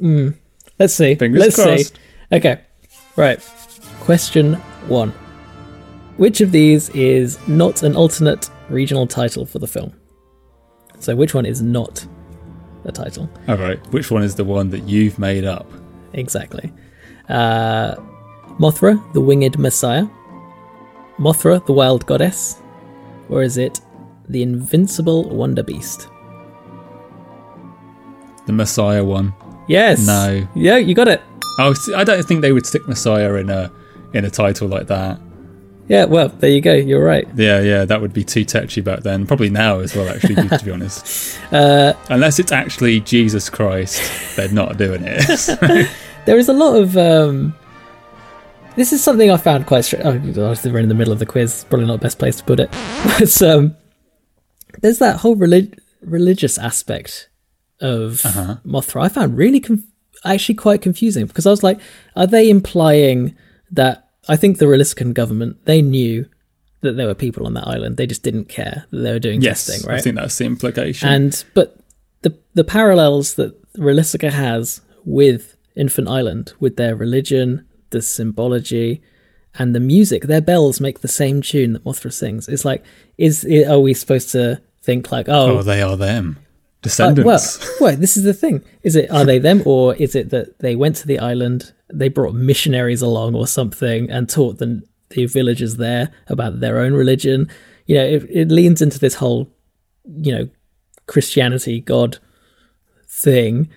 Mm, let's see. Fingers let's crossed. see. Okay. Right. Question one. Which of these is not an alternate regional title for the film? So, which one is not a title? All right. Which one is the one that you've made up? Exactly. Uh, Mothra, the winged messiah. Mothra, the wild goddess. Or is it the invincible wonder beast? The messiah one. Yes. No. Yeah, you got it. Oh, I don't think they would stick Messiah in a in a title like that. Yeah, well, there you go. You're right. Yeah, yeah, that would be too touchy back then. Probably now as well, actually, to be honest. Uh, Unless it's actually Jesus Christ, they're not doing it. there is a lot of. Um, this is something I found quite strange. Oh, we're in the middle of the quiz. Probably not the best place to put it. But um, there's that whole relig- religious aspect of uh-huh. Mothra I found really conf- actually quite confusing because I was like, are they implying that I think the Rolisican government they knew that there were people on that island, they just didn't care that they were doing yes, testing, right? I think that's the implication. And but the the parallels that Rolisica has with Infant Island, with their religion, the symbology, and the music, their bells make the same tune that Mothra sings. It's like, is are we supposed to think like, oh, oh they are them? Descendants. Uh, well, well, this is the thing: is it are they them, or is it that they went to the island, they brought missionaries along or something, and taught the the villagers there about their own religion? You know, it, it leans into this whole, you know, Christianity God thing.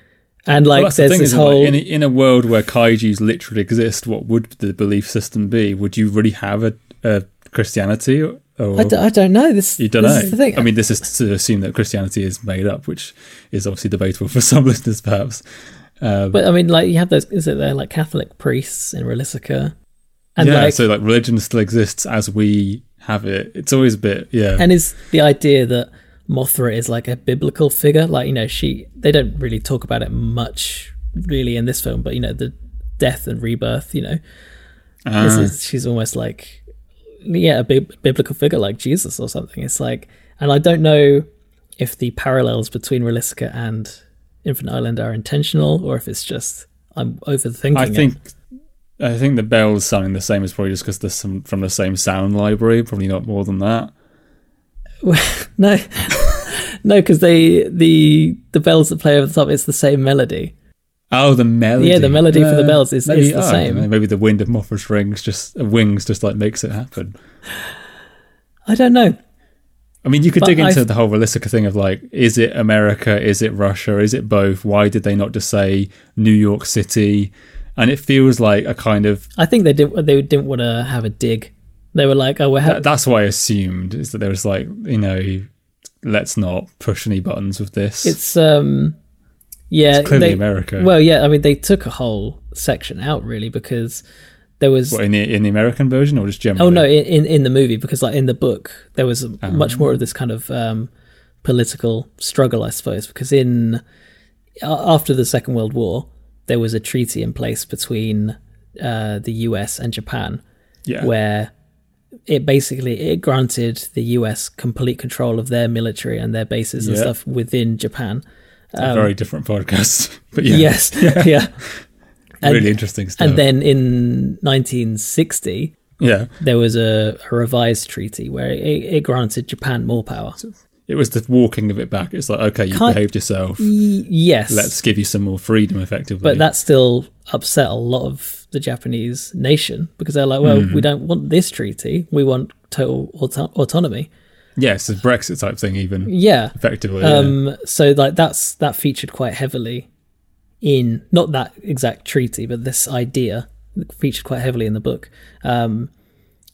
And like, well, there's the thing, this whole in a, in a world where kaiju's literally exist, what would the belief system be? Would you really have a, a Christianity Oh, I d- I don't know. This you don't this know. I mean, this is to assume that Christianity is made up, which is obviously debatable for some listeners, perhaps. Um, but I mean, like you have those. Is it there like Catholic priests in Rolisica? And yeah, like, so like religion still exists as we have it. It's always a bit, yeah. And is the idea that Mothra is like a biblical figure? Like you know, she they don't really talk about it much, really, in this film. But you know, the death and rebirth. You know, uh, is, she's almost like yeah, a big biblical figure like Jesus or something. It's like, and I don't know if the parallels between Rolisica and Infant Island are intentional or if it's just I'm overthinking. I think. It. I think the bells sounding the same is probably just because they're some, from the same sound library. Probably not more than that. no, no, because they the the bells that play over the top, it's the same melody. Oh, the melody. Yeah, the melody for the bells is, maybe, is the oh, same. Maybe the wind of Mothra's rings just uh, wings just like makes it happen. I don't know. I mean, you could But dig into I've- the whole Rolisica thing of like, is it America? Is it Russia? Is it both? Why did they not just say New York City? And it feels like a kind of I think they didn't they didn't want to have a dig. They were like, oh, we're ha- that's what I assumed is that there was like, you know, let's not push any buttons with this. it's um yeah It's clearly they- America. Well, yeah, I mean they took a whole section out really because there was what, in the in the American version or just generally? oh no in, in the movie because like in the book there was Oh. much more of this kind of um political struggle I suppose because in after the Second World War there was a treaty in place between uh, the US and Japan yeah, where it basically it granted the US complete control of their military and their bases and Yeah. stuff within Japan. A very different podcast. But yeah, um, Yes, yeah. and- really interesting stuff. And then in 1960, yeah, there was a, a revised treaty where it, it granted Japan more power. it was the walking of it back. It's like, okay, you Can't- behaved yourself. Y- yes, Let's give you some more freedom, effectively. but that still upset a lot of the Japanese nation because they're like, well, Mm-hmm. we don't want this treaty. We want total auto- autonomy. Yeah, it's a Brexit type thing, even Yeah. effectively. yeah. Um, so like that's that featured quite heavily in not that exact treaty, but this idea featured quite heavily in the book, um,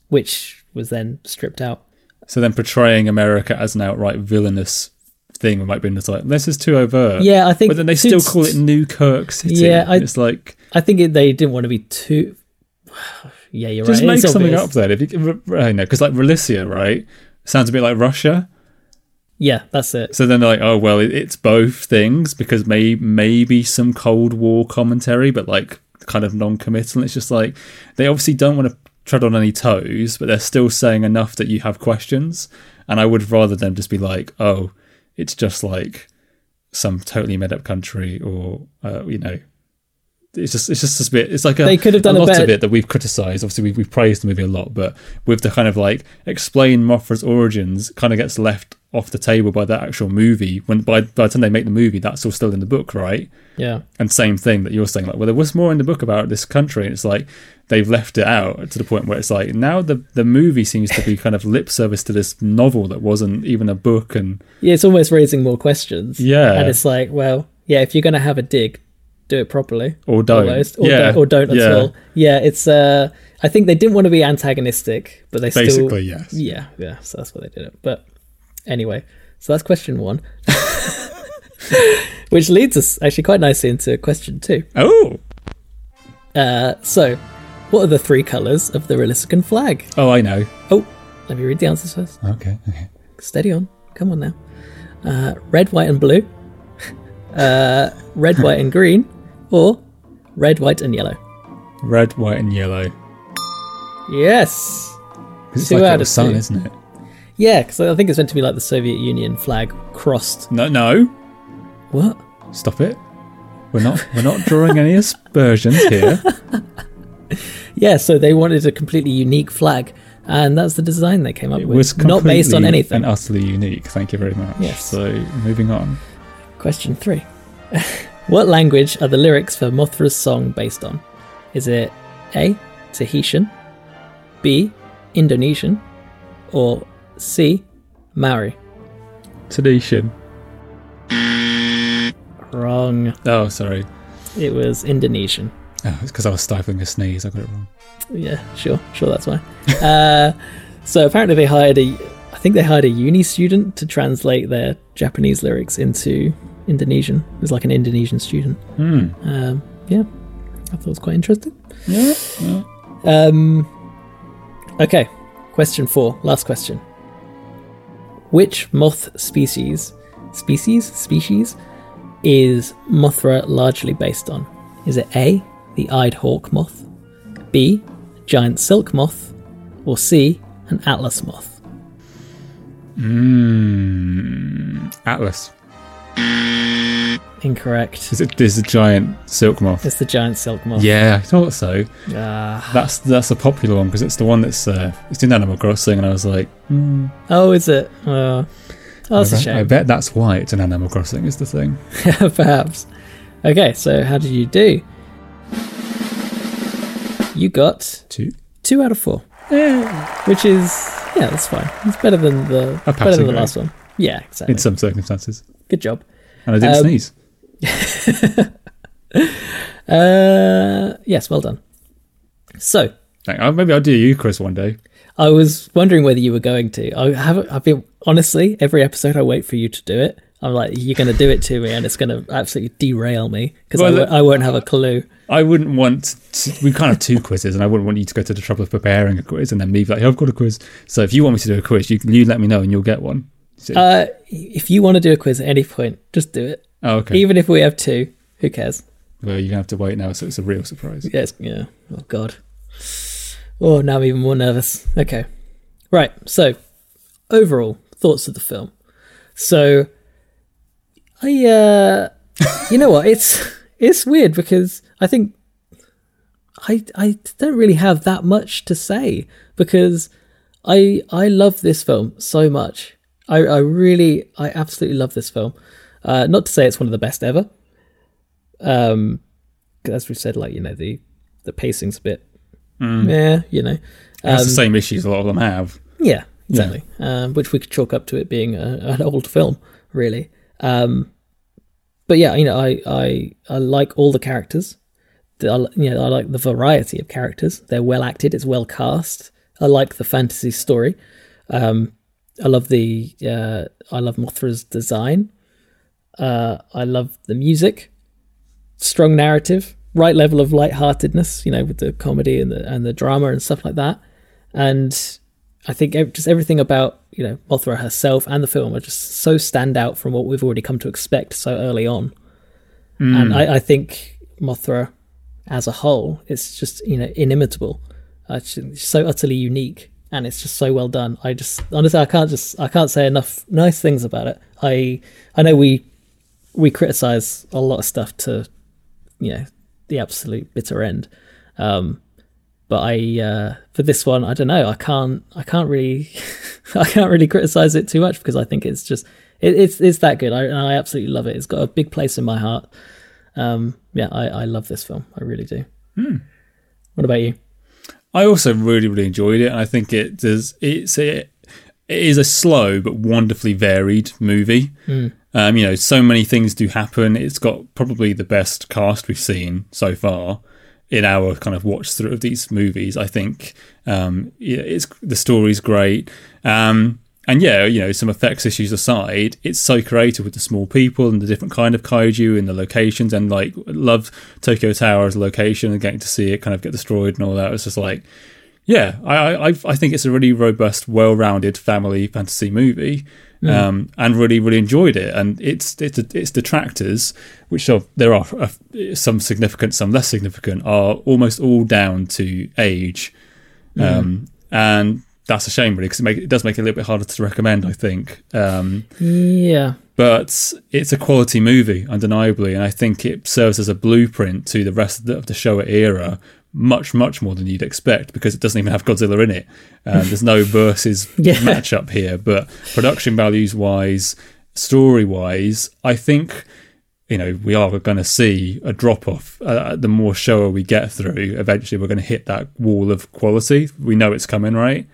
which was then stripped out. So then portraying America as an outright villainous thing might be just like this is too overt. Yeah, I think. But then they still call it New Kirk City. Yeah, I- it's like I think it, they didn't want to be too. Yeah, you're right. just right. make It's something obvious. up then. If you, I know, because like Rolisica, right, sounds a bit like Russia. Yeah, that's it. So then they're like, oh well, it's both things because may, maybe some Cold War commentary, but like kind of non-committal. It's just like they obviously don't want to tread on any toes, but they're still saying enough that you have questions. And I would rather them just be like, oh, it's just like some totally made up country, or uh, you know. It's just, it's just a bit. It's like a, They could have done a a lot better- of it that we've criticised. Obviously, we've, we've praised the movie a lot, but with the kind of like explain Mothra's origins, kind of gets left off the table by that actual movie. When by, by the time they make the movie, that's all still in the book, right? Yeah, And same thing that you're saying, like, well, there was more in the book about this country, and it's like they've left it out to the point where it's like now the the movie seems to be kind of lip service to this novel that wasn't even a book, and yeah. It's almost raising more questions. Yeah. and it's like, well, yeah, if you're going to have a dig, do it properly. or don't, almost, or, yeah, don't, or don't at yeah. all. Yeah, it's. uh I think they didn't want to be antagonistic, but they Basically, still. yes. Yeah, yeah. So that's why they did it. But anyway, so that's question one, which leads us actually quite nicely into question two. Oh, Uh, so, what are the three colors of the Rolisican flag? oh, I know. Oh, let me read the answers first. Okay, okay. Steady on. Come on now. Uh, red, white, and blue. uh, red, white, and green, or red, white, and yellow. Red, white, and yellow. Yes. it's Two like out of sun, two. isn't it? Yeah, because I think it's meant to be like the Soviet Union flag crossed. No, no. What? Stop it. We're not. We're not drawing any aspersions here. Yeah, so they wanted a completely unique flag, and that's the design they came up It with. was Not based on anything. and utterly unique. Thank you very much. Yes. So moving on. Question three. what language are the lyrics for Mothra's song based on? Is it A. Tahitian, B. Indonesian, or C. Maori? Tradition. Wrong. Oh, sorry. It was Indonesian. Oh, it's because I was stifling a sneeze. I got it wrong. Yeah, sure, sure, that's why. uh, so apparently they hired a, I think they hired a uni student to translate their Japanese lyrics into Indonesian. It was like an Indonesian student. Hmm. Um, yeah, I thought it was quite interesting. Yeah. yeah. Um, okay, question four, last question. Which moth species, species, species, is Mothra largely based on? Is it A, the eyed hawk moth, B, giant silk moth, or C, an atlas moth? Mm. Atlas. Incorrect. Is it? Is a giant silk moth? It's the giant silk moth. Yeah, I thought so. Ah. That's that's a popular one because it's the one that's uh, it's in Animal Crossing, and I was like, hmm. Oh, is it? Uh, Oh, that's I a bet, shame. I bet that's why it's an Animal Crossing is the thing. Perhaps. Okay, so how did you do? You got Two. two out of four, which is yeah, that's fine. It's better than the better than the grade. last one. Yeah, exactly. In some circumstances. Good job. And I didn't Um, sneeze. Uh, yes, well done. So maybe I'll do you, Chris, one day. I was wondering whether you were going to. I haven't. I've been honestly every episode. I wait for you to do it. I'm like, you're going to do it to me, and it's going to absolutely derail me because Well, I, won't have a clue. I wouldn't want. To, we kind of two quizzes, and I wouldn't want you to go to the trouble of preparing a quiz and then me be like, "I've got a quiz." So if you want me to do a quiz, you you let me know and you'll get one. So- Uh, if you want to do a quiz at any point, just do it. oh, okay. Even if we have two, who cares? well, you're gonna have to wait now, so it's a real surprise. Yes. Yeah. Oh God. Oh, now I'm even more nervous. Okay. Right. So, overall thoughts of the film. So, I uh, you know what? It's it's weird because I think I I don't really have that much to say because I I love this film so much. I I really I absolutely love this film. Uh, not to say it's one of the best ever. Um, as we've said, like you know the the pacing's a bit, yeah, you know, That's um, the same issues a lot of them have. yeah, exactly. Um, which we could chalk up to it being a, an old film, really. Um, but yeah, you know, I, I I like all the characters. The- I, you know, I like the variety of characters. They're well acted. It's well cast. I like the fantasy story. Um, I love the uh, I love Mothra's design. Uh, I love the music. Strong narrative, right level of lightheartedness. You know, with the comedy and the and the drama and stuff like that. And I think just everything about you know Mothra herself and the film are just so stand out from what we've already come to expect so early on. And I, I think Mothra, as a whole, is just you know inimitable. Uh, it's so utterly unique, and it's just so well done. I just honestly, I can't just I can't say enough nice things about it. I I know we we criticize a lot of stuff to you know the absolute bitter end. Um, but I uh, for this one, I don't know. I can't. I can't really. I can't really criticize it too much because I think it's just it, it's it's that good. I I absolutely love it. It's got a big place in my heart. Um, yeah, I I love this film. I really do. What about you? I also really, really enjoyed it, and I think it does. It's a, it is a slow but wonderfully varied movie. Um, you know, so many things do happen. It's got probably the best cast we've seen so far in our kind of watch through of these movies. I think um, yeah, it's the story's great. Um, and yeah, you know, some effects issues aside, it's so creative with the small people and the different kind of kaiju and the locations. And like, love Tokyo Tower as a location and getting to see it kind of get destroyed and all that. It's just like, yeah, I I, I think it's a really robust, well-rounded family fantasy movie, um, and really really enjoyed it. And it's it's its detractors, which are there are uh, some significant, some less significant, are almost all down to age, um, and that's a shame really because it, make, it does make it a little bit harder to recommend. I think. Um, Yeah, but it's a quality movie, undeniably, and I think it serves as a blueprint to the rest of the, of the Showa era, much, much more than you'd expect, because it doesn't even have Godzilla in it. Um, there's no versus Yeah. matchup here, but production values wise, story wise, I think you know we are going to see a drop off. Uh, the more Showa we get through, eventually we're going to hit that wall of quality. We know it's coming, right?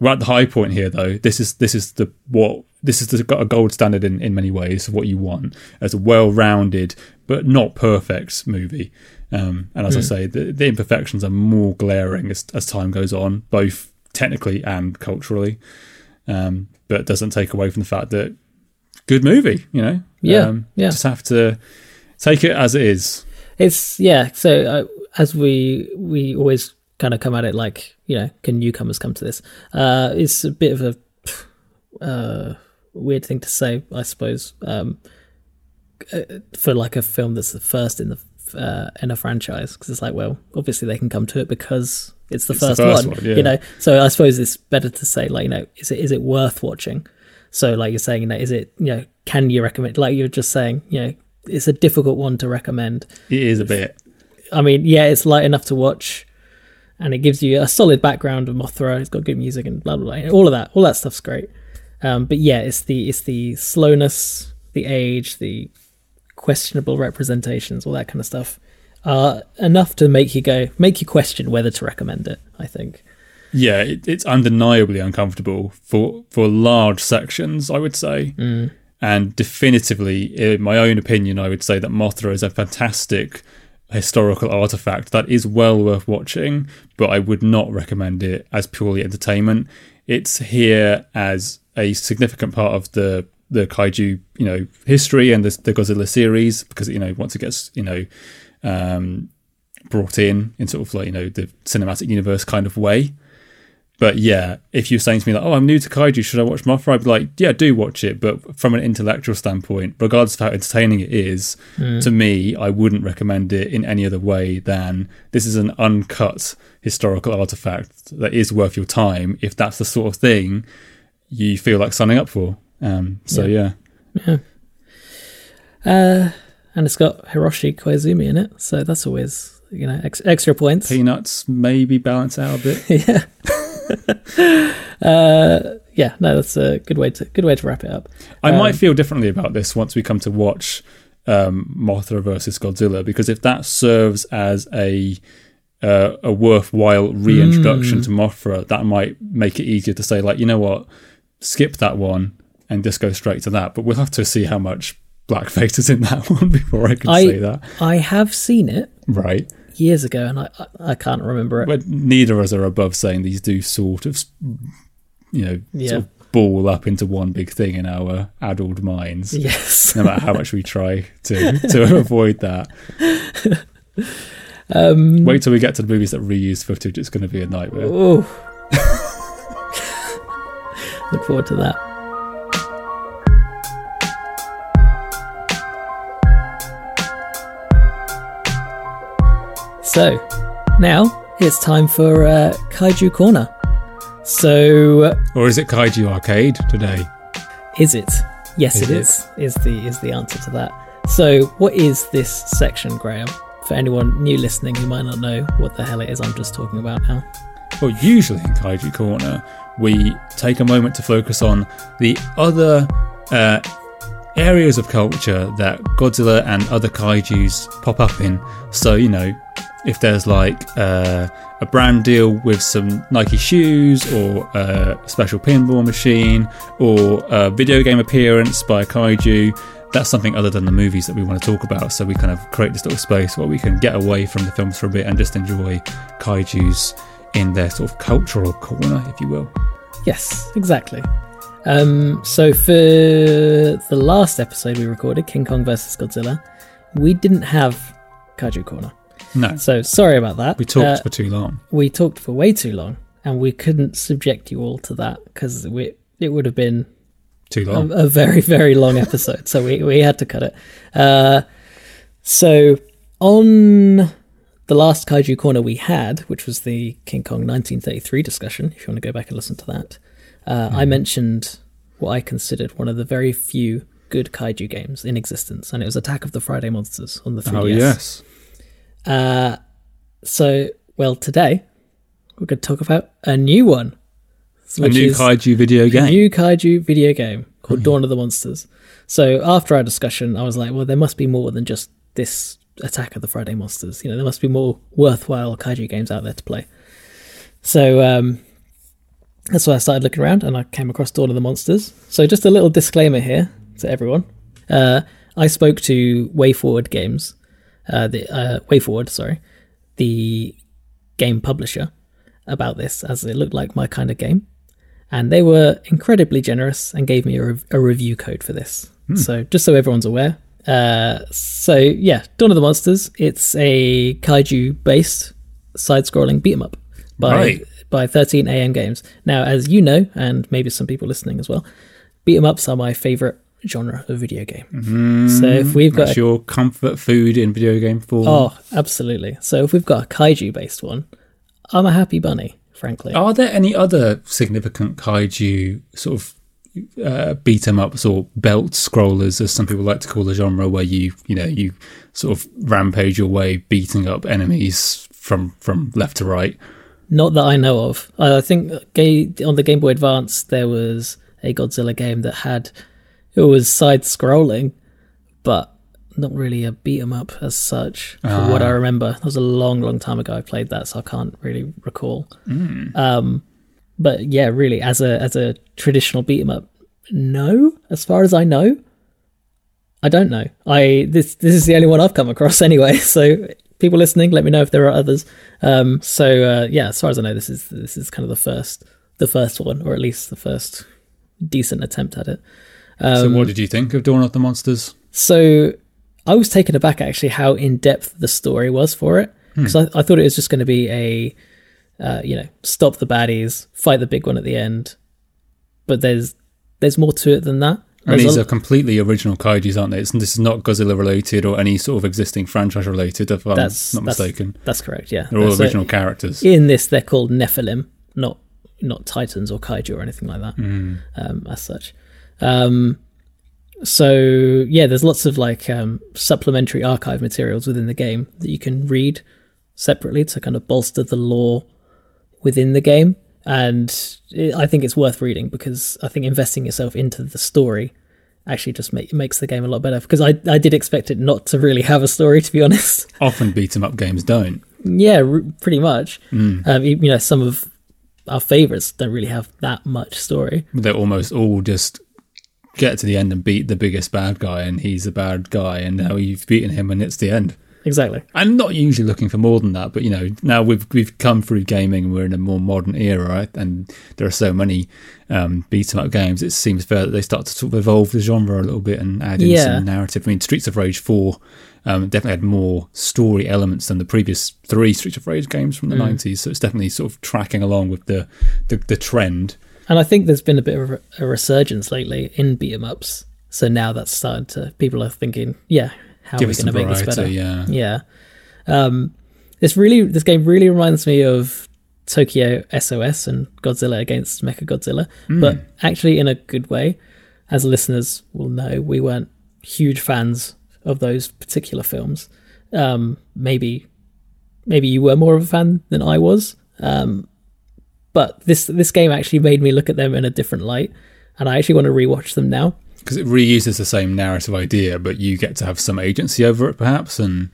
we're at the high point here though this is this is the what this is the, got a gold standard in, in many ways of what you want as a well-rounded but not perfect movie um, and as i say the, the imperfections are more glaring as, as time goes on both technically and culturally um, but it doesn't take away from the fact that good movie you know Yeah, um, yeah. just have to take it as it is it's yeah. So uh, as we we always kind of come at it like you know, can newcomers come to this? Uh, it's a bit of a uh, weird thing to say, I suppose. Um, uh, for like a film that's the first in the uh, in a franchise, because it's like, well, obviously they can come to it because it's the, It's the first, first one, one, yeah. you know. So I suppose it's better to say like, you know, is it is it worth watching? So like you're saying, know, is it you know, can you recommend? Like you're just saying, you know, it's a difficult one to recommend. it is a bit I mean, yeah, it's light enough to watch, and it gives you a solid background of Mothra. It's got good music and blah blah blah. All of that, all that stuff's great. Um, but yeah, it's the it's the slowness, the age, the questionable representations, all that kind of stuff, are enough to make you go make you question whether to recommend it. I think. Yeah, it, it's undeniably uncomfortable for for large sections. I would say, Mm. and definitively, in my own opinion, I would say that Mothra is a fantastic historical artifact that is well worth watching. But I would not recommend it as purely entertainment. It's here as a significant part of the the kaiju, you know, history and the, the Godzilla series because you know once it gets you know um, brought in in sort of like you know the cinematic universe kind of way. But yeah, if you're saying to me like, "Oh, I'm new to kaiju, should I watch Mothra?" I'd be like, "Yeah, do watch it." But from an intellectual standpoint, regardless of how entertaining it is, to me, I wouldn't recommend it in any other way than this is an uncut historical artifact that is worth your time. If that's the sort of thing you feel like signing up for, um, so yeah. Uh, and it's got Hiroshi Koizumi in it, so that's always you know ex- extra points. peanuts maybe balance out a bit. yeah. uh, yeah, no, that's a good way to good way to wrap it up. I Um, might feel differently about this once we come to watch um, Mothra versus Godzilla because if that serves as a uh, a worthwhile reintroduction Mm. to Mothra, that might make it easier to say like, you know what, skip that one and just go straight to that. But we'll have to see how much blackface is in that one before I can I- say that. I have seen it Right, years ago, and I I, can't remember it. but neither of us are above saying these do sort of, you know, Yeah. sort of ball up into one big thing in our addled minds. yes. no matter how much we try to to avoid that. Um, Wait till we get to the movies that reuse footage; it's going to be a nightmare. oh. Look forward to that. So, now it's time for uh, Kaiju Corner. So, uh, Or is it Kaiju Arcade today? is it? Yes, Is it it? is. Is the is the answer to that? So, what is this section, Graham? For anyone new listening who might not know what the hell it is I'm just talking about now. Well, usually in Kaiju Corner, we take a moment to focus on the other uh, areas of culture that Godzilla and other kaiju's pop up in. So, you know, if there's like uh, a brand deal with some Nike shoes, or a special pinball machine, or a video game appearance by a kaiju, that's something other than the movies that we want to talk about. So we kind of create this little space where we can get away from the films for a bit and just enjoy kaiju's in their sort of cultural corner, if you will. Yes, exactly. Um, so for the last episode we recorded, King Kong versus Godzilla, we didn't have Kaiju Corner. No, So sorry about that. we talked Uh, for too long. we talked for way too long, and we couldn't subject you all to that because we it would have been Too a, long. a very very long episode. so we we had to cut it. Uh, so on the last Kaiju Corner we had, which was the King Kong 1933 discussion, if you want to go back and listen to that, uh, I mentioned what I considered one of the very few good kaiju games in existence, and it was Attack of the Friday Monsters on the 3DS. Oh, yes. Uh, so, well, today we're going to talk about a new one. A new kaiju video game. a new kaiju video game called Oh, Dawn of the Monsters. So after our discussion, I was like, well, there must be more than just this Attack of the Friday Monsters. You know, there must be more worthwhile kaiju games out there to play. So um, that's why I started looking around, and I came across Dawn of the Monsters. So just a little disclaimer here to everyone. Uh, I spoke to WayForward Games, uh, the uh, WayForward, sorry, the game publisher, about this, as it looked like my kind of game and they were incredibly generous and gave me a, a review code for this. So just so everyone's aware. Uh, so yeah, Dawn of the Monsters. It's a kaiju-based side-scrolling beat 'em up by Right. By 13 AM Games. Now, as you know, and maybe some people listening as well, beat 'em ups are my favorite genre of video game. so if we've got That's a your comfort food in video game form. Oh, absolutely. So if we've got a kaiju based one, I'm a happy bunny, frankly. Are there any other significant kaiju sort of uh, beat 'em ups or belt scrollers, as some people like to call the genre, where you you know you sort of rampage your way, beating up enemies from from left to right? Not that I know of. I think on the Game Boy Advance there was a Godzilla game that had it was side scrolling, but not really a beat 'em up as such. For what I remember, that was a long, long time ago. I played that, so I can't really recall. Um, but yeah, really, as a as a traditional beat 'em up, no. As far as I know, I don't know. I this this is the only one I've come across anyway. So people listening, let me know if there are others. Um, so uh, yeah, as far as I know, this is this is kind of the first the first one, or at least the first decent attempt at it. so, Um, what did you think of Dawn of the Monsters? So I was taken aback actually how in depth the story was for it because I, I thought it was just going to be a uh, you know stop the baddies, fight the big one at the end, but there's there's more to it than that. And There's these a- are completely original kaiju's, aren't they? It's, this is not Godzilla related or any sort of existing franchise related, if I'm not that's- mistaken. that's correct. Yeah, They're all So original characters. in this they're called Nephilim, not not Titans or Kaiju or anything like that. Um, as such, um, so yeah, there's lots of like um, supplementary archive materials within the game that you can read separately to kind of bolster the lore within the game, and it, I think it's worth reading because I think investing yourself into the story actually just make, makes the game a lot better. Because I I did expect it not to really have a story, to be honest. Often beat 'em up games don't. Yeah, r- pretty much. Um, you, you know, some of our favorites don't really have that much story. They're almost all just get to the end and beat the biggest bad guy, and he's a bad guy, and now you've beaten him, and it's the end. Exactly. I'm not usually looking for more than that, but you know, now we've we've come through gaming and we're in a more modern era, right? And there are so many um, beat 'em up games. It seems fair that they start to sort of evolve the genre a little bit and add in Yeah. some narrative. I mean, Streets of Rage Four um, definitely had more story elements than the previous three Streets of Rage games from the Mm. 90s. So it's definitely sort of tracking along with the the, the trend. And I think there's been a bit of a, a resurgence lately in beat 'em ups. So now that's started to people are thinking, yeah, how Give are we going to make this better? yeah. Yeah. Um, this really, this game really reminds me of Tokyo SOS and Godzilla against Mecha Godzilla, but actually in a good way. As listeners will know, we weren't huge fans of those particular films. Um, maybe, maybe you were more of a fan than I was. Um, but this this game actually made me look at them in a different light, and I actually want to rewatch them now. Because it reuses the same narrative idea, but you get to have some agency over it, perhaps, and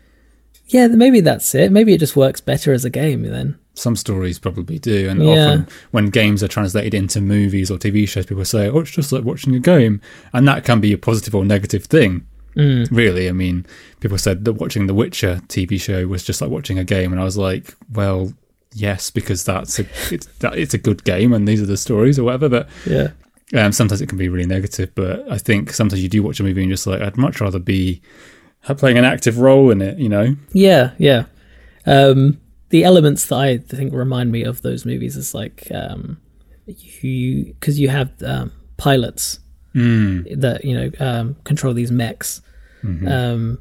Yeah, maybe that's it. Maybe it just works better as a game then. Some stories probably do, and Yeah. often when games are translated into movies or TV shows, people say, "Oh, it's just like watching a game," and that can be a positive or negative thing. Mm. Really, I mean, people said that watching the Witcher TV show was just like watching a game, and I was like, "Well, yes, because that's a it's that, it's a good game, and these are the stories or whatever." But Yeah. Um, sometimes it can be really negative. But I think sometimes you do watch a movie and you're just like, "I'd much rather be playing an active role in it," you know? Yeah, yeah. Um, the elements that I think remind me of those movies is like um, you because you have um, pilots Mm. that you know um, control these mechs. Um,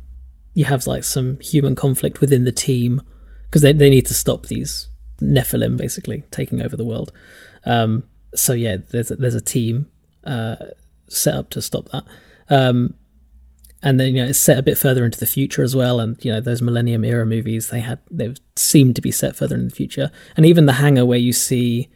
you have like some human conflict within the team because they they need to stop these Nephilim basically taking over the world. So yeah, there's a, there's a team uh, set up to stop that. Um, and then you know it's set a bit further into the future as well and you know those millennium era movies they had they seemed to be set further in the future and even the hangar where you see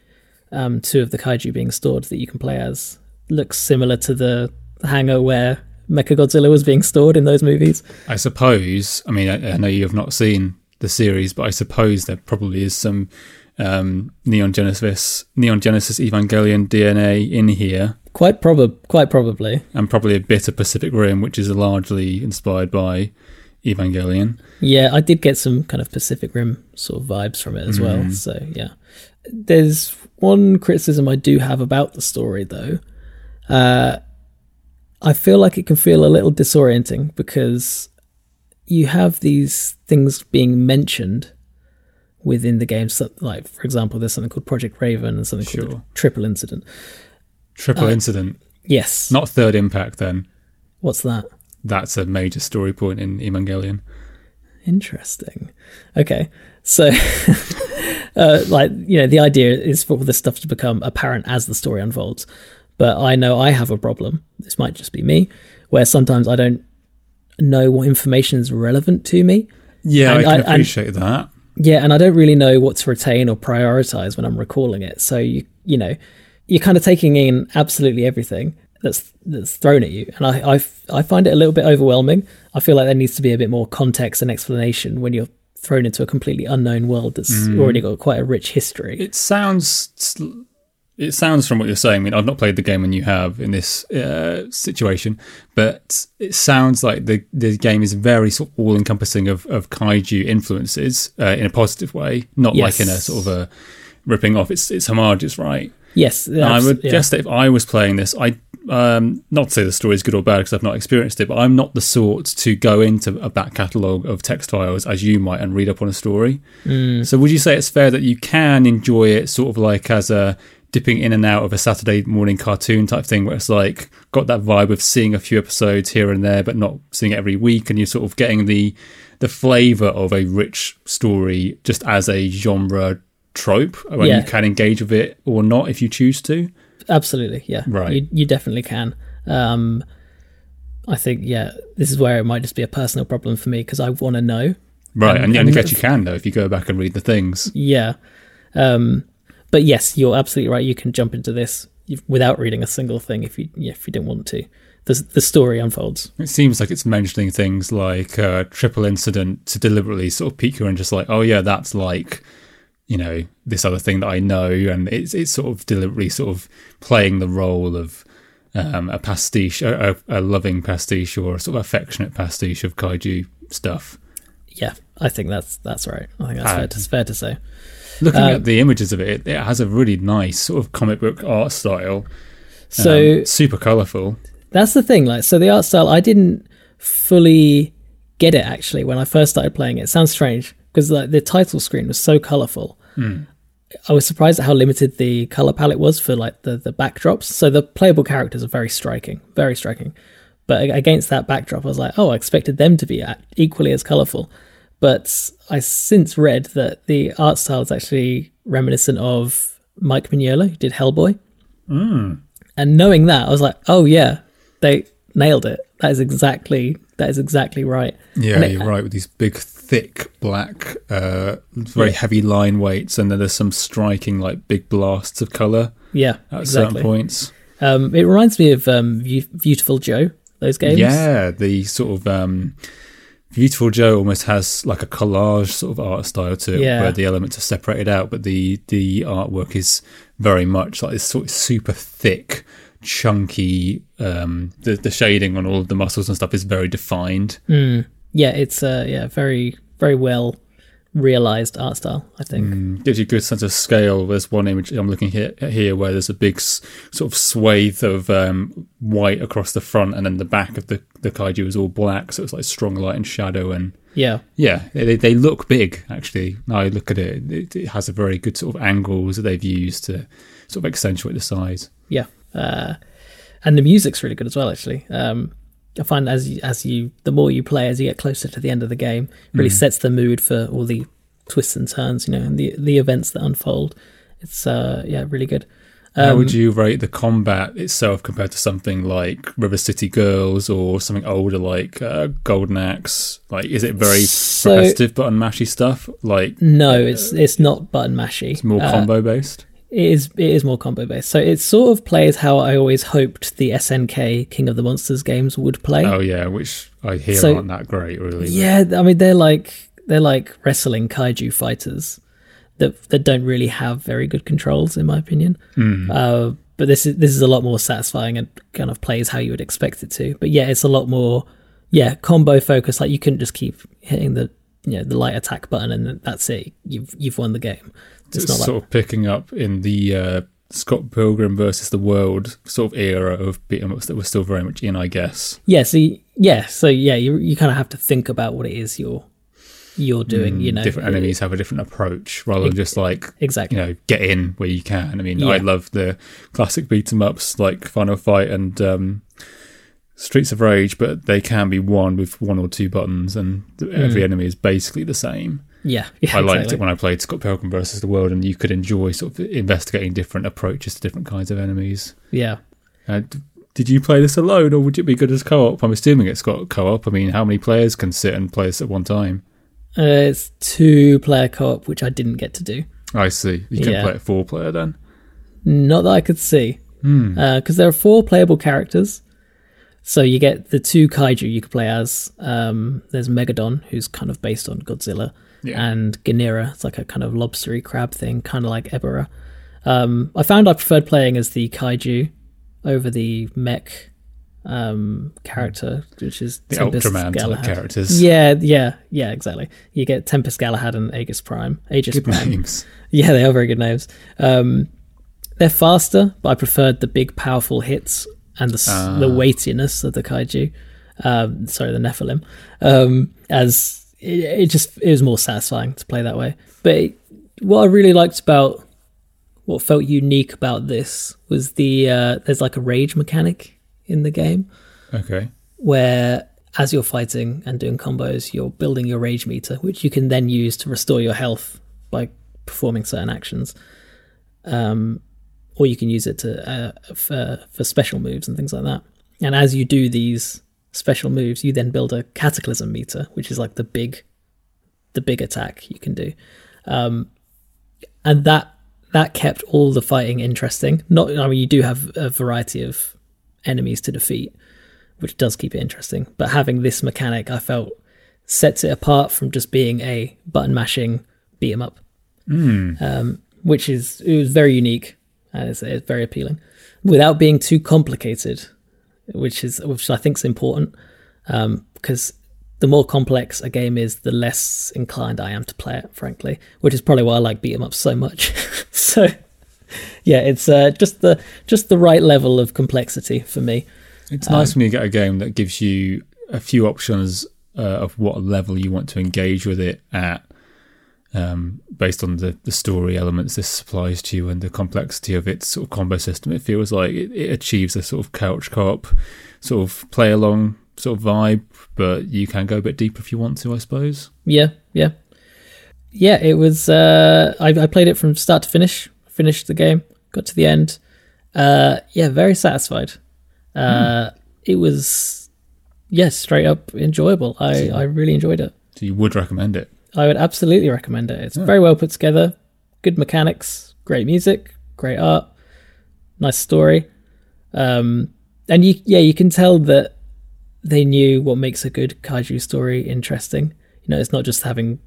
um, two of the kaiju being stored that you can play as looks similar to the hangar where Mechagodzilla was being stored in those movies I suppose. I mean, I, I know you have not seen the series, but I suppose there probably is some um, Neon Genesis, Neon Genesis Evangelion DNA in here, quite prob quite probably and probably a bit of Pacific Rim, which is largely inspired by Evangelion. Yeah, I did get some kind of Pacific Rim sort of vibes from it as well. So yeah, there's one criticism I do have about the story though. Uh, I feel like it can feel a little disorienting because you have these things being mentioned within the game. So, like for example, there's something called Project Raven and something called Triple Incident. Triple Incident, Yes. not Third Impact. Then What's that? that's a major story point in Evangelion. Interesting. Okay. So, uh, like, you know, the idea is for all this stuff to become apparent as the story unfolds. But I know I have a problem. This might just be me, where sometimes I don't know what information is relevant to me. Yeah, And I I- can and- appreciate that. Yeah, and I don't really know what to retain or prioritize when I'm recalling it. So you, you know, you're kind of taking in absolutely everything that's that's thrown at you, and I, I I find it a little bit overwhelming. I feel like there needs to be a bit more context and explanation when you're thrown into a completely unknown world that's Mm. already got quite a rich history. It sounds. It sounds from what you're saying. I mean, I've not played the game, and you have in this uh, situation, but it sounds like the the game is very sort of all encompassing of, of kaiju influences uh, in a positive way, not like in a sort of a ripping off. It's it's homages, right? yes, And I would yeah. guess that if I was playing this, I um, not to say the story is good or bad because I've not experienced it, but I'm not the sort to go into a back catalogue of text files as you might and read up on a story. Mm. So would you say it's fair that you can enjoy it sort of like as a dipping in and out of a Saturday morning cartoon type thing where it's like got that vibe of seeing a few episodes here and there but not seeing it every week and you're sort of getting the the flavour of a rich story just as a genre trope when Yeah. you can engage with it or not if you choose to. Absolutely, yeah. Right. You, you definitely can. Um, I think, yeah, this is where it might just be a personal problem for me because I want to know. Right, Um, and, and I guess you can though if you go back and read the things. Yeah. Um, but yes, you're absolutely right. You can jump into this without reading a single thing if you if you didn't want to. The the story unfolds. It seems like it's mentioning things like uh, triple incident to deliberately sort of pique your interest, like, oh yeah, that's like, you know, this other thing that I know, and it's it's sort of deliberately sort of playing the role of um, a pastiche, a, a, a loving pastiche, or a sort of affectionate pastiche of kaiju stuff. Yeah, I think that's that's right. I think that's fair, to, fair to say. Looking Um, at the images of it, it, it has a really nice sort of comic book art style. So um, super colourful. That's the thing. Like, so the art style, I didn't fully get it actually when I first started playing it. It sounds strange because like the title screen was so colorful. I was surprised at how limited the color palette was for like the the backdrops. So the playable characters are very striking, very striking. But against that backdrop, I was like, oh, I expected them to be equally as colorful. But I since read that the art style is actually reminiscent of Mike Mignola, who did Hellboy. And knowing that, I was like, oh yeah, they nailed it. That is exactly that is exactly right. Yeah, it- you're right with these big, thick, black, uh, very heavy line weights, and then there's some striking, like big blasts of color Yeah, at exactly. certain points. Um, it reminds me of um, Viewtiful Joe. Those games. Yeah, the sort of um, Viewtiful Joe almost has like a collage sort of art style to it, Yeah. where the elements are separated out, but the the artwork is very much like this sort of super thick, chunky. Um, the the shading on all of the muscles and stuff is very defined. yeah. It's uh, yeah, very very well realized art style. I think. Mm, gives you a good sense of scale. There's one image I'm looking here, here where there's a big s- sort of swathe of um, white across the front, and then the back of the, the kaiju is all black, so it's like strong light and shadow. And Yeah, yeah, they, they look big actually. Now I look at it, it, it has a very good sort of angles that they've used to sort of accentuate the size. yeah. Uh, and the music's really good as well. Actually, um, I find as you, as you the more you play, as you get closer to the end of the game, it really sets the mood for all the twists and turns. You know, and the the events that unfold. It's uh, yeah, really good. How Um, would you rate the combat itself compared to something like River City Girls or something older like uh, Golden Axe? Like, is it very So- repetitive button mashy stuff? Like, No, it's it's not button mashy. it's more Uh, combo based. It is it is more combo based. So it sort of plays how I always hoped the SNK King of the Monsters games would play. Oh yeah, which I hear So- aren't that great, really. yeah, I mean they're like they're like wrestling kaiju fighters that that don't really have very good controls in my opinion. Uh, but this is this is a lot more satisfying and kind of plays how you would expect it to. But yeah, it's a lot more yeah combo focused. Like you couldn't just keep hitting the you know the light attack button and that's it. You've you've won the game. It's, not like sort of picking up in the uh, Scott Pilgrim versus the World sort of era of beat 'em ups that we're still very much in, I guess. Yeah, so y- yeah, so yeah, you you kind of have to think about what it is you're you're doing. you know, Mm, Different enemies have a different approach rather than just like exactly. you know get in where you can. I mean, Yeah. I love the classic beat 'em ups like Final Fight and um, Streets of Rage, but they can be won with one or two buttons, and every enemy is basically the same. Yeah, yeah I liked exactly. it when I played Scott Pilgrim versus the World, and you could enjoy sort of investigating different approaches to different kinds of enemies. Yeah, Uh, did you play this alone, or would it be good as co-op? I'm assuming it's got co-op. I mean, how many players can sit and play this at one time? uh, it's two player co-op, which I didn't get to do. I see. You can Yeah. play it four player then. Not that I could see, because there are four playable characters. So you get the two kaiju you could play as. Um, there's Megadon, who's kind of based on Godzilla, Yeah. and Ganira. It's like a kind of lobstery crab thing, kind of like Ebirah. Um, I found I preferred playing as the kaiju over the mech um, character, which is The Tempest Ultraman type Galahad. characters. Yeah, yeah, yeah, exactly. You get Tempest Galahad and Aegis Prime. Aegis Good Prime. names. Yeah, they are very good names. Um, they're faster, but I preferred the big, powerful hits and the Ah. the weightiness of the kaiju. Um, sorry, the Nephilim. Um, as it, it just it was more satisfying to play that way. But it, what I really liked about what felt unique about this was the uh, there's like a rage mechanic in the game Okay. where as you're fighting and doing combos, you're building your rage meter, which you can then use to restore your health by performing certain actions. Um, or you can use it to uh, for for special moves and things like that. And as you do these special moves, you then build a cataclysm meter, which is like the big, the big attack you can do. Um, and that that kept all the fighting interesting. Not, I mean, you do have a variety of enemies to defeat, which does keep it interesting. But having this mechanic, I felt sets it apart from just being a button mashing beat 'em up, um, which is it was very unique and it's, it's very appealing, without being too complicated, which is which I think is important um, because the more complex a game is, the less inclined I am to play it. Frankly, which is probably why I like beat 'em up so much. so. Yeah, it's uh, just the just the right level of complexity for me. It's Um, nice when you get a game that gives you a few options uh, of what level you want to engage with it at, um, based on the, the story elements this supplies to you and the complexity of its sort of combo system. It feels like it, it achieves a sort of couch co-op, sort of play along sort of vibe, but you can go a bit deeper if you want to, I suppose. Yeah, yeah, yeah. It was. Uh, I, I played it from start to finish. Finished the game. Got to the end. Uh, yeah, very satisfied. Uh, It was, yes, straight up enjoyable. I I really enjoyed it. So you would recommend it. I would absolutely recommend it. It's very well put together. Good mechanics, great music, great art, nice story. Um, and you, yeah, you can tell that they knew what makes a good kaiju story interesting. You know, it's not just having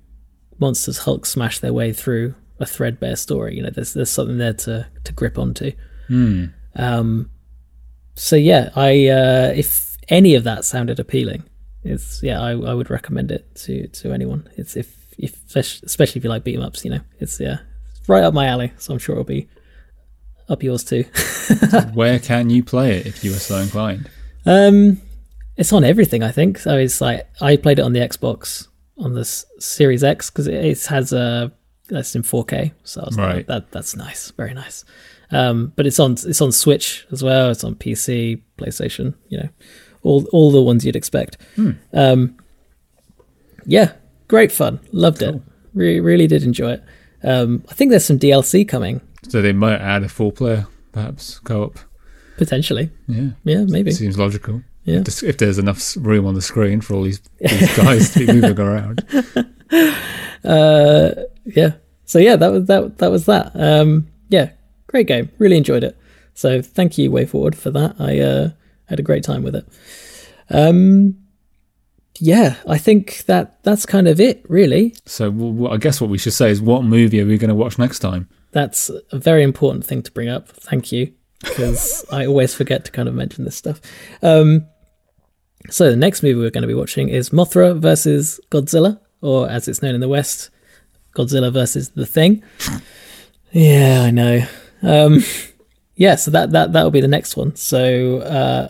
monsters Hulk smash their way through a threadbare story. You know, there's there's something there to to grip onto. Um, so yeah, I uh, if any of that sounded appealing, it's yeah, I, I would recommend it to to anyone. It's if if especially if you like beat 'em ups, you know, it's yeah, it's right up my alley. So I'm sure it'll be up yours too. Where can you play it if you are so inclined? Um, it's on everything, I think. So it's like I played it on the Xbox on the Series X because it, it has a that's in 4K. So I was Right. like, that that's nice, very nice. Um, but it's on it's on Switch as well. It's on PC, PlayStation. You know, all all the ones you'd expect. Um, yeah, great fun. Loved it. Really, really did enjoy it. Um, I think there's some DLC coming So they might add a four player, perhaps co-op. potentially. Yeah, Yeah, maybe. seems logical. Yeah. If there's enough room on the screen for all these, these guys to be moving around. uh yeah so yeah that was that that was that um yeah great game really enjoyed it so thank you WayForward for that i uh had a great time with it. Um yeah i think that that's kind of it really. So well, I guess what we should say is, what movie are we going to watch next time? that's a very important thing to bring up. Thank you because i always forget to kind of mention this stuff. Um so the next movie we're going to be watching is mothra versus godzilla or as it's known in the west godzilla versus the thing. Yeah i know. Um yeah so that that that'll be the next one so uh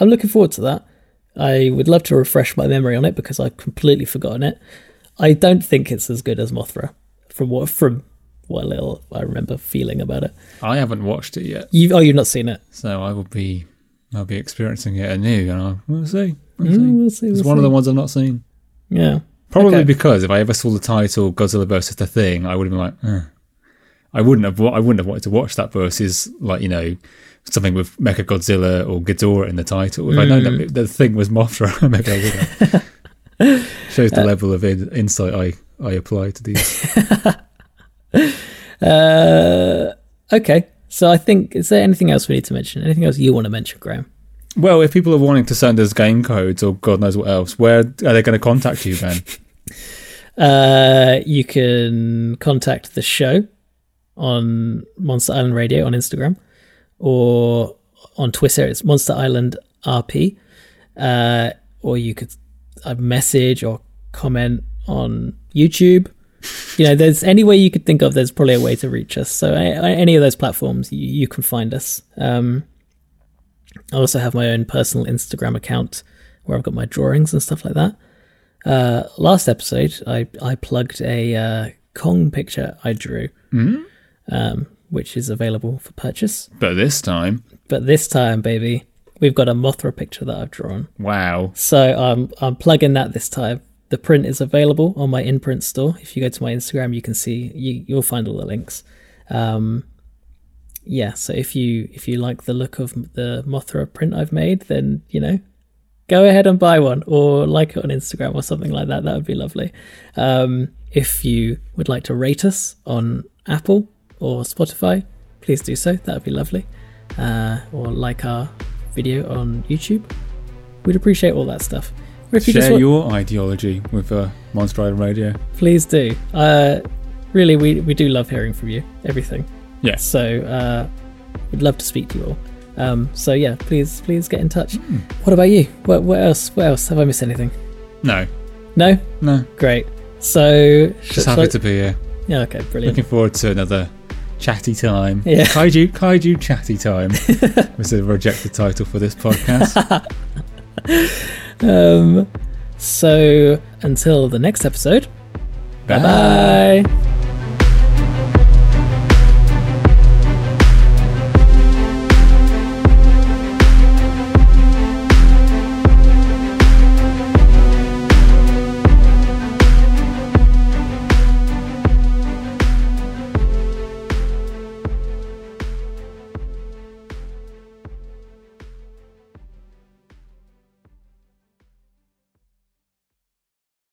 i'm looking forward to that i would love to refresh my memory on it because i've completely forgotten it i don't think it's as good as mothra from what from what little i remember feeling about it I haven't watched it yet, you oh you've not seen it so I will be I'll be experiencing it anew, and I'll, we'll see. We'll see. Mm, we'll see It's we'll one of the ones I've not seen. yeah Probably Okay. because if I ever saw the title Godzilla versus the Thing, I would have been like, eh. I wouldn't have. I wouldn't have wanted to watch that versus like you know something with Mecha Godzilla or Ghidorah in the title. If I know Mm. that the thing was Mothra, maybe I would have. Shows the level of in, insight I I apply to these. Uh, okay. So I think is there anything else we need to mention? Anything else you want to mention, Graham? Well, if people are wanting to send us game codes or God knows what else, where are they going to contact you, Ben? Uh, you can contact the show on Monster Island Radio on Instagram or on Twitter. It's Monster Island RP. Uh, or you could uh, message or comment on YouTube. You know, there's any way you could think of. There's probably a way to reach us. So any of those platforms, you, you can find us. Um, I also have my own personal Instagram account where I've got my drawings and stuff like that. Uh, last episode, I, I plugged a uh, Kong picture I drew, um, which is available for purchase. But this time, But this time, baby, we've got a Mothra picture that I've drawn. wow. So I'm I'm plugging that this time. The print is available on my imprint store. If you go to my Instagram, you can see you you'll find all the links. Um, yeah, so if you if you like the look of the Mothra print I've made, then you know, go ahead and buy one or like it on Instagram or something like that. That would be lovely. Um, if you would like to rate us on Apple or Spotify, please do so. That would be lovely. Uh, or like our video on YouTube. We'd appreciate all that stuff. Or if you just Share want, your ideology with uh, Monster Island Radio. please do. Uh, really, we we do love hearing from you. Everything. Yes. So uh, we'd love to speak to you all. Um, so yeah, please please get in touch. What about you? What what else? What else? Have I missed anything? No, No. no. Great. So Just happy to be here. Yeah. Okay. Brilliant. Looking forward to another chatty time. Yeah. Kaiju, Kaiju chatty time was the rejected title for this podcast. Um. So until the next episode. Bye. Bye bye.